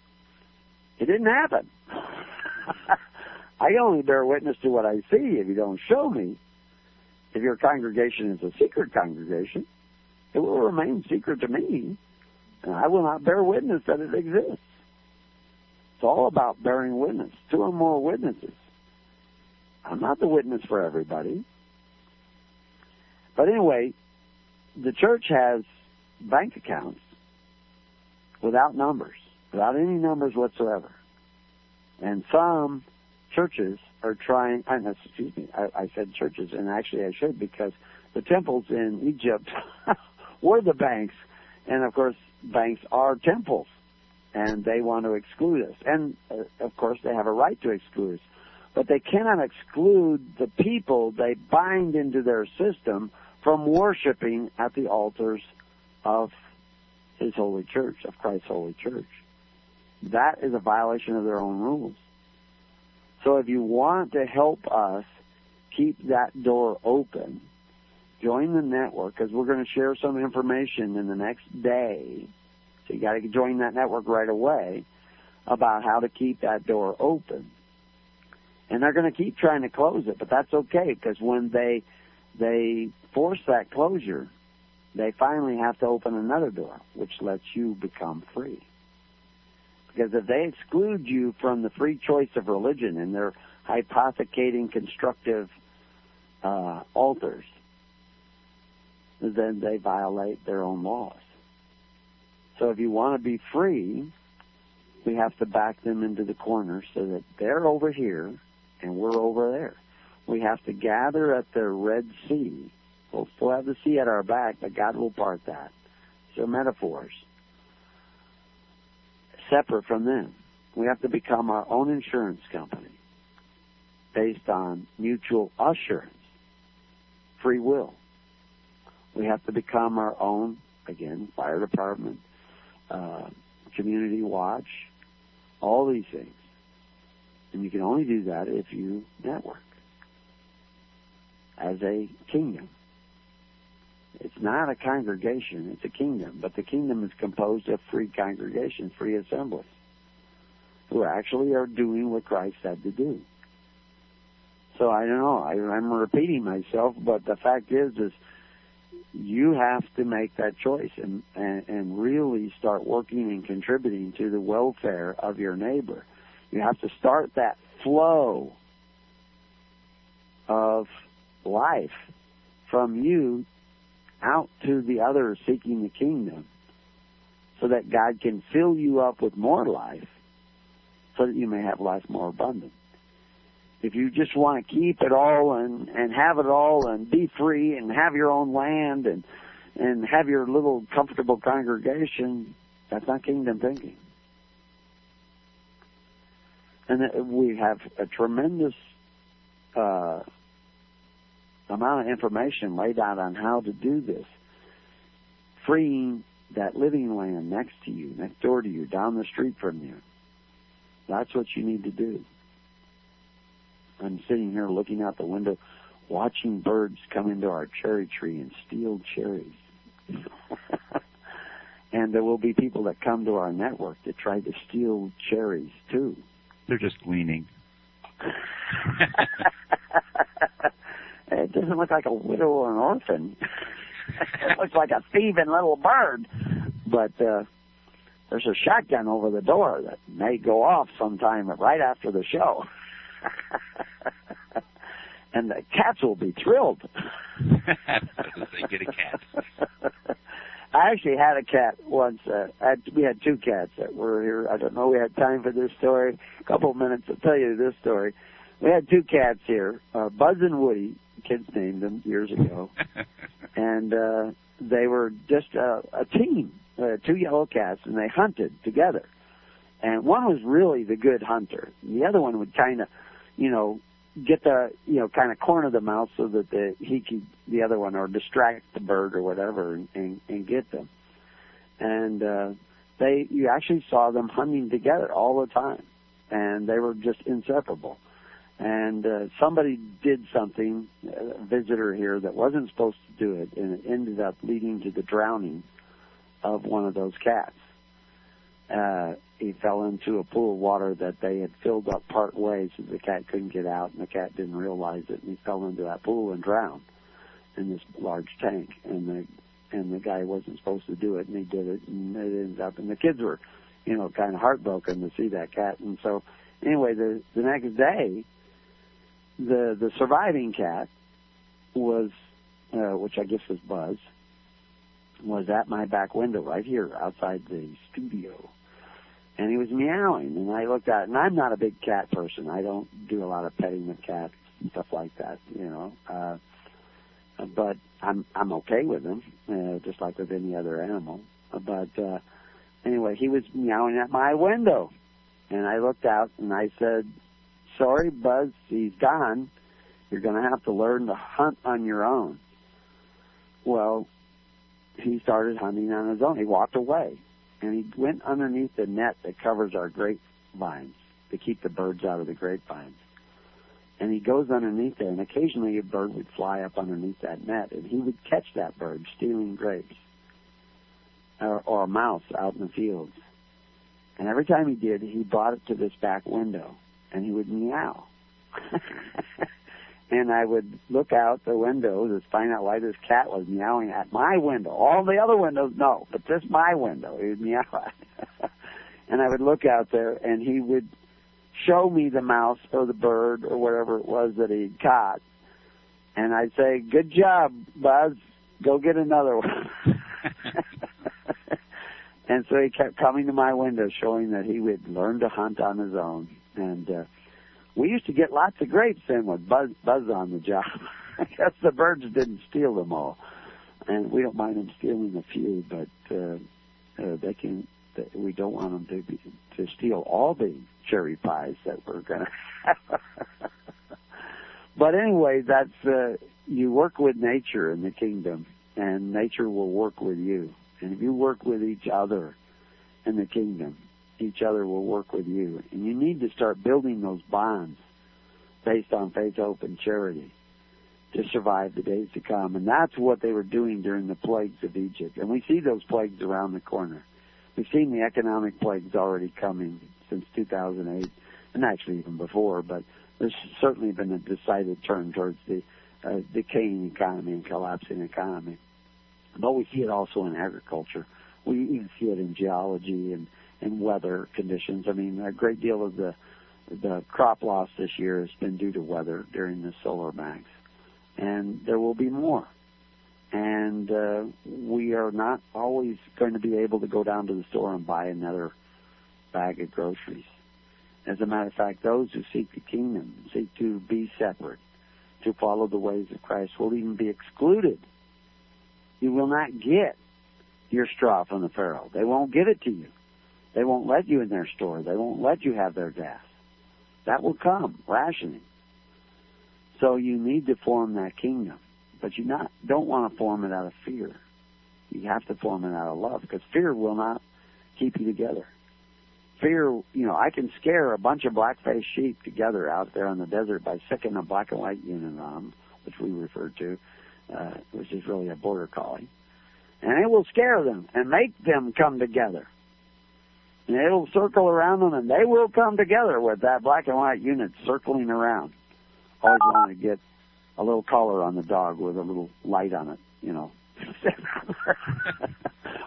it didn't happen. I only bear witness to what I see if you don't show me. If your congregation is a secret congregation, it will remain secret to me, and I will not bear witness that it exists. It's all about bearing witness. Two or more witnesses. I'm not the witness for everybody. But anyway, the church has bank accounts without numbers, without any numbers whatsoever. And some churches are trying, excuse me, I, I said churches, and actually I should because the temples in Egypt were the banks. And of course, banks are temples and they want to exclude us. And uh, of course, they have a right to exclude us. But they cannot exclude the people they bind into their system from worshiping at the altars of His holy church, of Christ's holy church. That is a violation of their own rules. So if you want to help us keep that door open, join the network because we're going to share some information in the next day. So you got to join that network right away about how to keep that door open. And they're going to keep trying to close it, but that's okay because when they they force that closure, they finally have to open another door, which lets you become free. Because if they exclude you from the free choice of religion and they're hypothecating constructive uh, altars, then they violate their own laws. So if you want to be free, we have to back them into the corner so that they're over here and we're over there. We have to gather at the Red Sea. We'll still have the sea at our back, but God will part that. So metaphors. Separate from them. We have to become our own insurance company based on mutual assurance, free will. We have to become our own, again, fire department, uh, community watch, all these things. And you can only do that if you network as a kingdom. It's not a congregation, it's a kingdom. But the kingdom is composed of free congregations, free assemblies, who actually are doing what Christ said to do. So I don't know. I, I'm repeating myself, but the fact is, is you have to make that choice and, and, and really start working and contributing to the welfare of your neighbor. You have to start that flow of life from you out to the others seeking the kingdom so that God can fill you up with more life so that you may have life more abundant. If you just want to keep it all and, and have it all and be free and have your own land and, and have your little comfortable congregation, that's not kingdom thinking. And we have a tremendous uh, amount of information laid out on how to do this. Freeing that living land next to you, next door to you, down the street from you. That's what you need to do. I'm sitting here looking out the window, watching birds come into our cherry tree and steal cherries. and there will be people that come to our network to try to steal cherries too. They're just gleaning. it doesn't look like a widow or an orphan. it looks like a thieving little bird. But uh there's a shotgun over the door that may go off sometime right after the show. and the cats will be thrilled. they get a cat. I actually had a cat once. Uh, I we had two cats that were here. I don't know. We had time for this story. A couple of minutes to tell you this story. We had two cats here, uh, Buzz and Woody. Kids named them years ago, and uh, they were just a, a team, uh, two yellow cats, and they hunted together. And one was really the good hunter. The other one would kind of, you know, get the, you know, kind of corner the mouse so that the he could the other one or distract the bird or whatever and and, and get them. And uh, they, you actually saw them hunting together all the time, and they were just inseparable. And uh, somebody did something, a visitor here, that wasn't supposed to do it, and it ended up leading to the drowning of one of those cats uh, he fell into a pool of water that they had filled up part way so the cat couldn't get out and the cat didn't realize it and he fell into that pool and drowned in this large tank. And the and the guy wasn't supposed to do it and he did it and it ended up and the kids were you know kind of heartbroken to see that cat. And so anyway the the next day the the surviving cat was uh which I guess was Buzz was at my back window right here outside the studio and he was meowing and I looked at and I'm not a big cat person. I don't do a lot of petting with cats and stuff like that, you know. Uh but I'm I'm okay with him, uh, just like with any other animal. But uh anyway, he was meowing at my window. And I looked out and I said, "Sorry, Buzz, he's gone. You're going to have to learn to hunt on your own." Well, he started hunting on his own. He walked away and he went underneath the net that covers our grapevines to keep the birds out of the grapevines. And he goes underneath there, and occasionally a bird would fly up underneath that net, and he would catch that bird stealing grapes, or, or a mouse out in the fields. And every time he did, he brought it to this back window, and he would meow. and I would look out the window to find out why this cat was meowing at my window. All the other windows, no, but just my window, he would meow at. and I would look out there, and he would show me the mouse or the bird or whatever it was that he'd caught, and I'd say, "Good job, Buzz. Go get another one." and so he kept coming to my window, showing that he would learn to hunt on his own. And uh, we used to get lots of grapes in with Buzz, Buzz on the job. I guess the birds didn't steal them all, and we don't mind them stealing a few, but uh, uh, they can. We don't want them to be, to steal all the cherry pies that we're gonna have. but anyway, that's uh, you work with nature in the kingdom, and nature will work with you. And if you work with each other in the kingdom, each other will work with you. And you need to start building those bonds based on faith, hope, and charity to survive the days to come. And that's what they were doing during the plagues of Egypt. And we see those plagues around the corner. We've seen the economic plagues already coming since 2008, and actually even before, but there's certainly been a decided turn towards the uh, decaying economy and collapsing economy. But we see it also in agriculture. We even see it in geology and, and weather conditions. I mean, a great deal of the the crop loss this year has been due to weather during the solar max, and there will be more. And uh, we are not always going to be able to go down to the store and buy another bag of groceries. As a matter of fact, those who seek the kingdom, seek to be separate, to follow the ways of Christ, will even be excluded you will not get your straw from the Pharaoh. They won't give it to you. They won't let you in their store. They won't let you have their gas. That will come, rationing. So you need to form that kingdom. But you not don't want to form it out of fear. You have to form it out of love because fear will not keep you together. Fear, you know, I can scare a bunch of black-faced sheep together out there in the desert by sticking a black and white unit on them, which we refer to, uh, which is really a border collie. And it will scare them and make them come together. And it'll circle around them and they will come together with that black and white unit circling around. Always want to get a little collar on the dog with a little light on it, you know.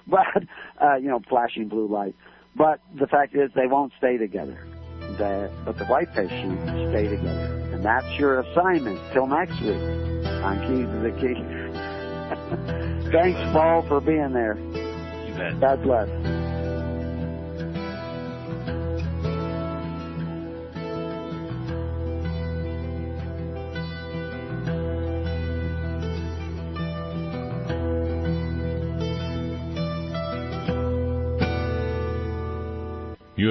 but, uh, you know, flashing blue light. But the fact is they won't stay together. The, but the white-faced sheep stay together. And that's your assignment till next week on Keys of the Key. Thanks, Paul, for being there. You bet. God bless.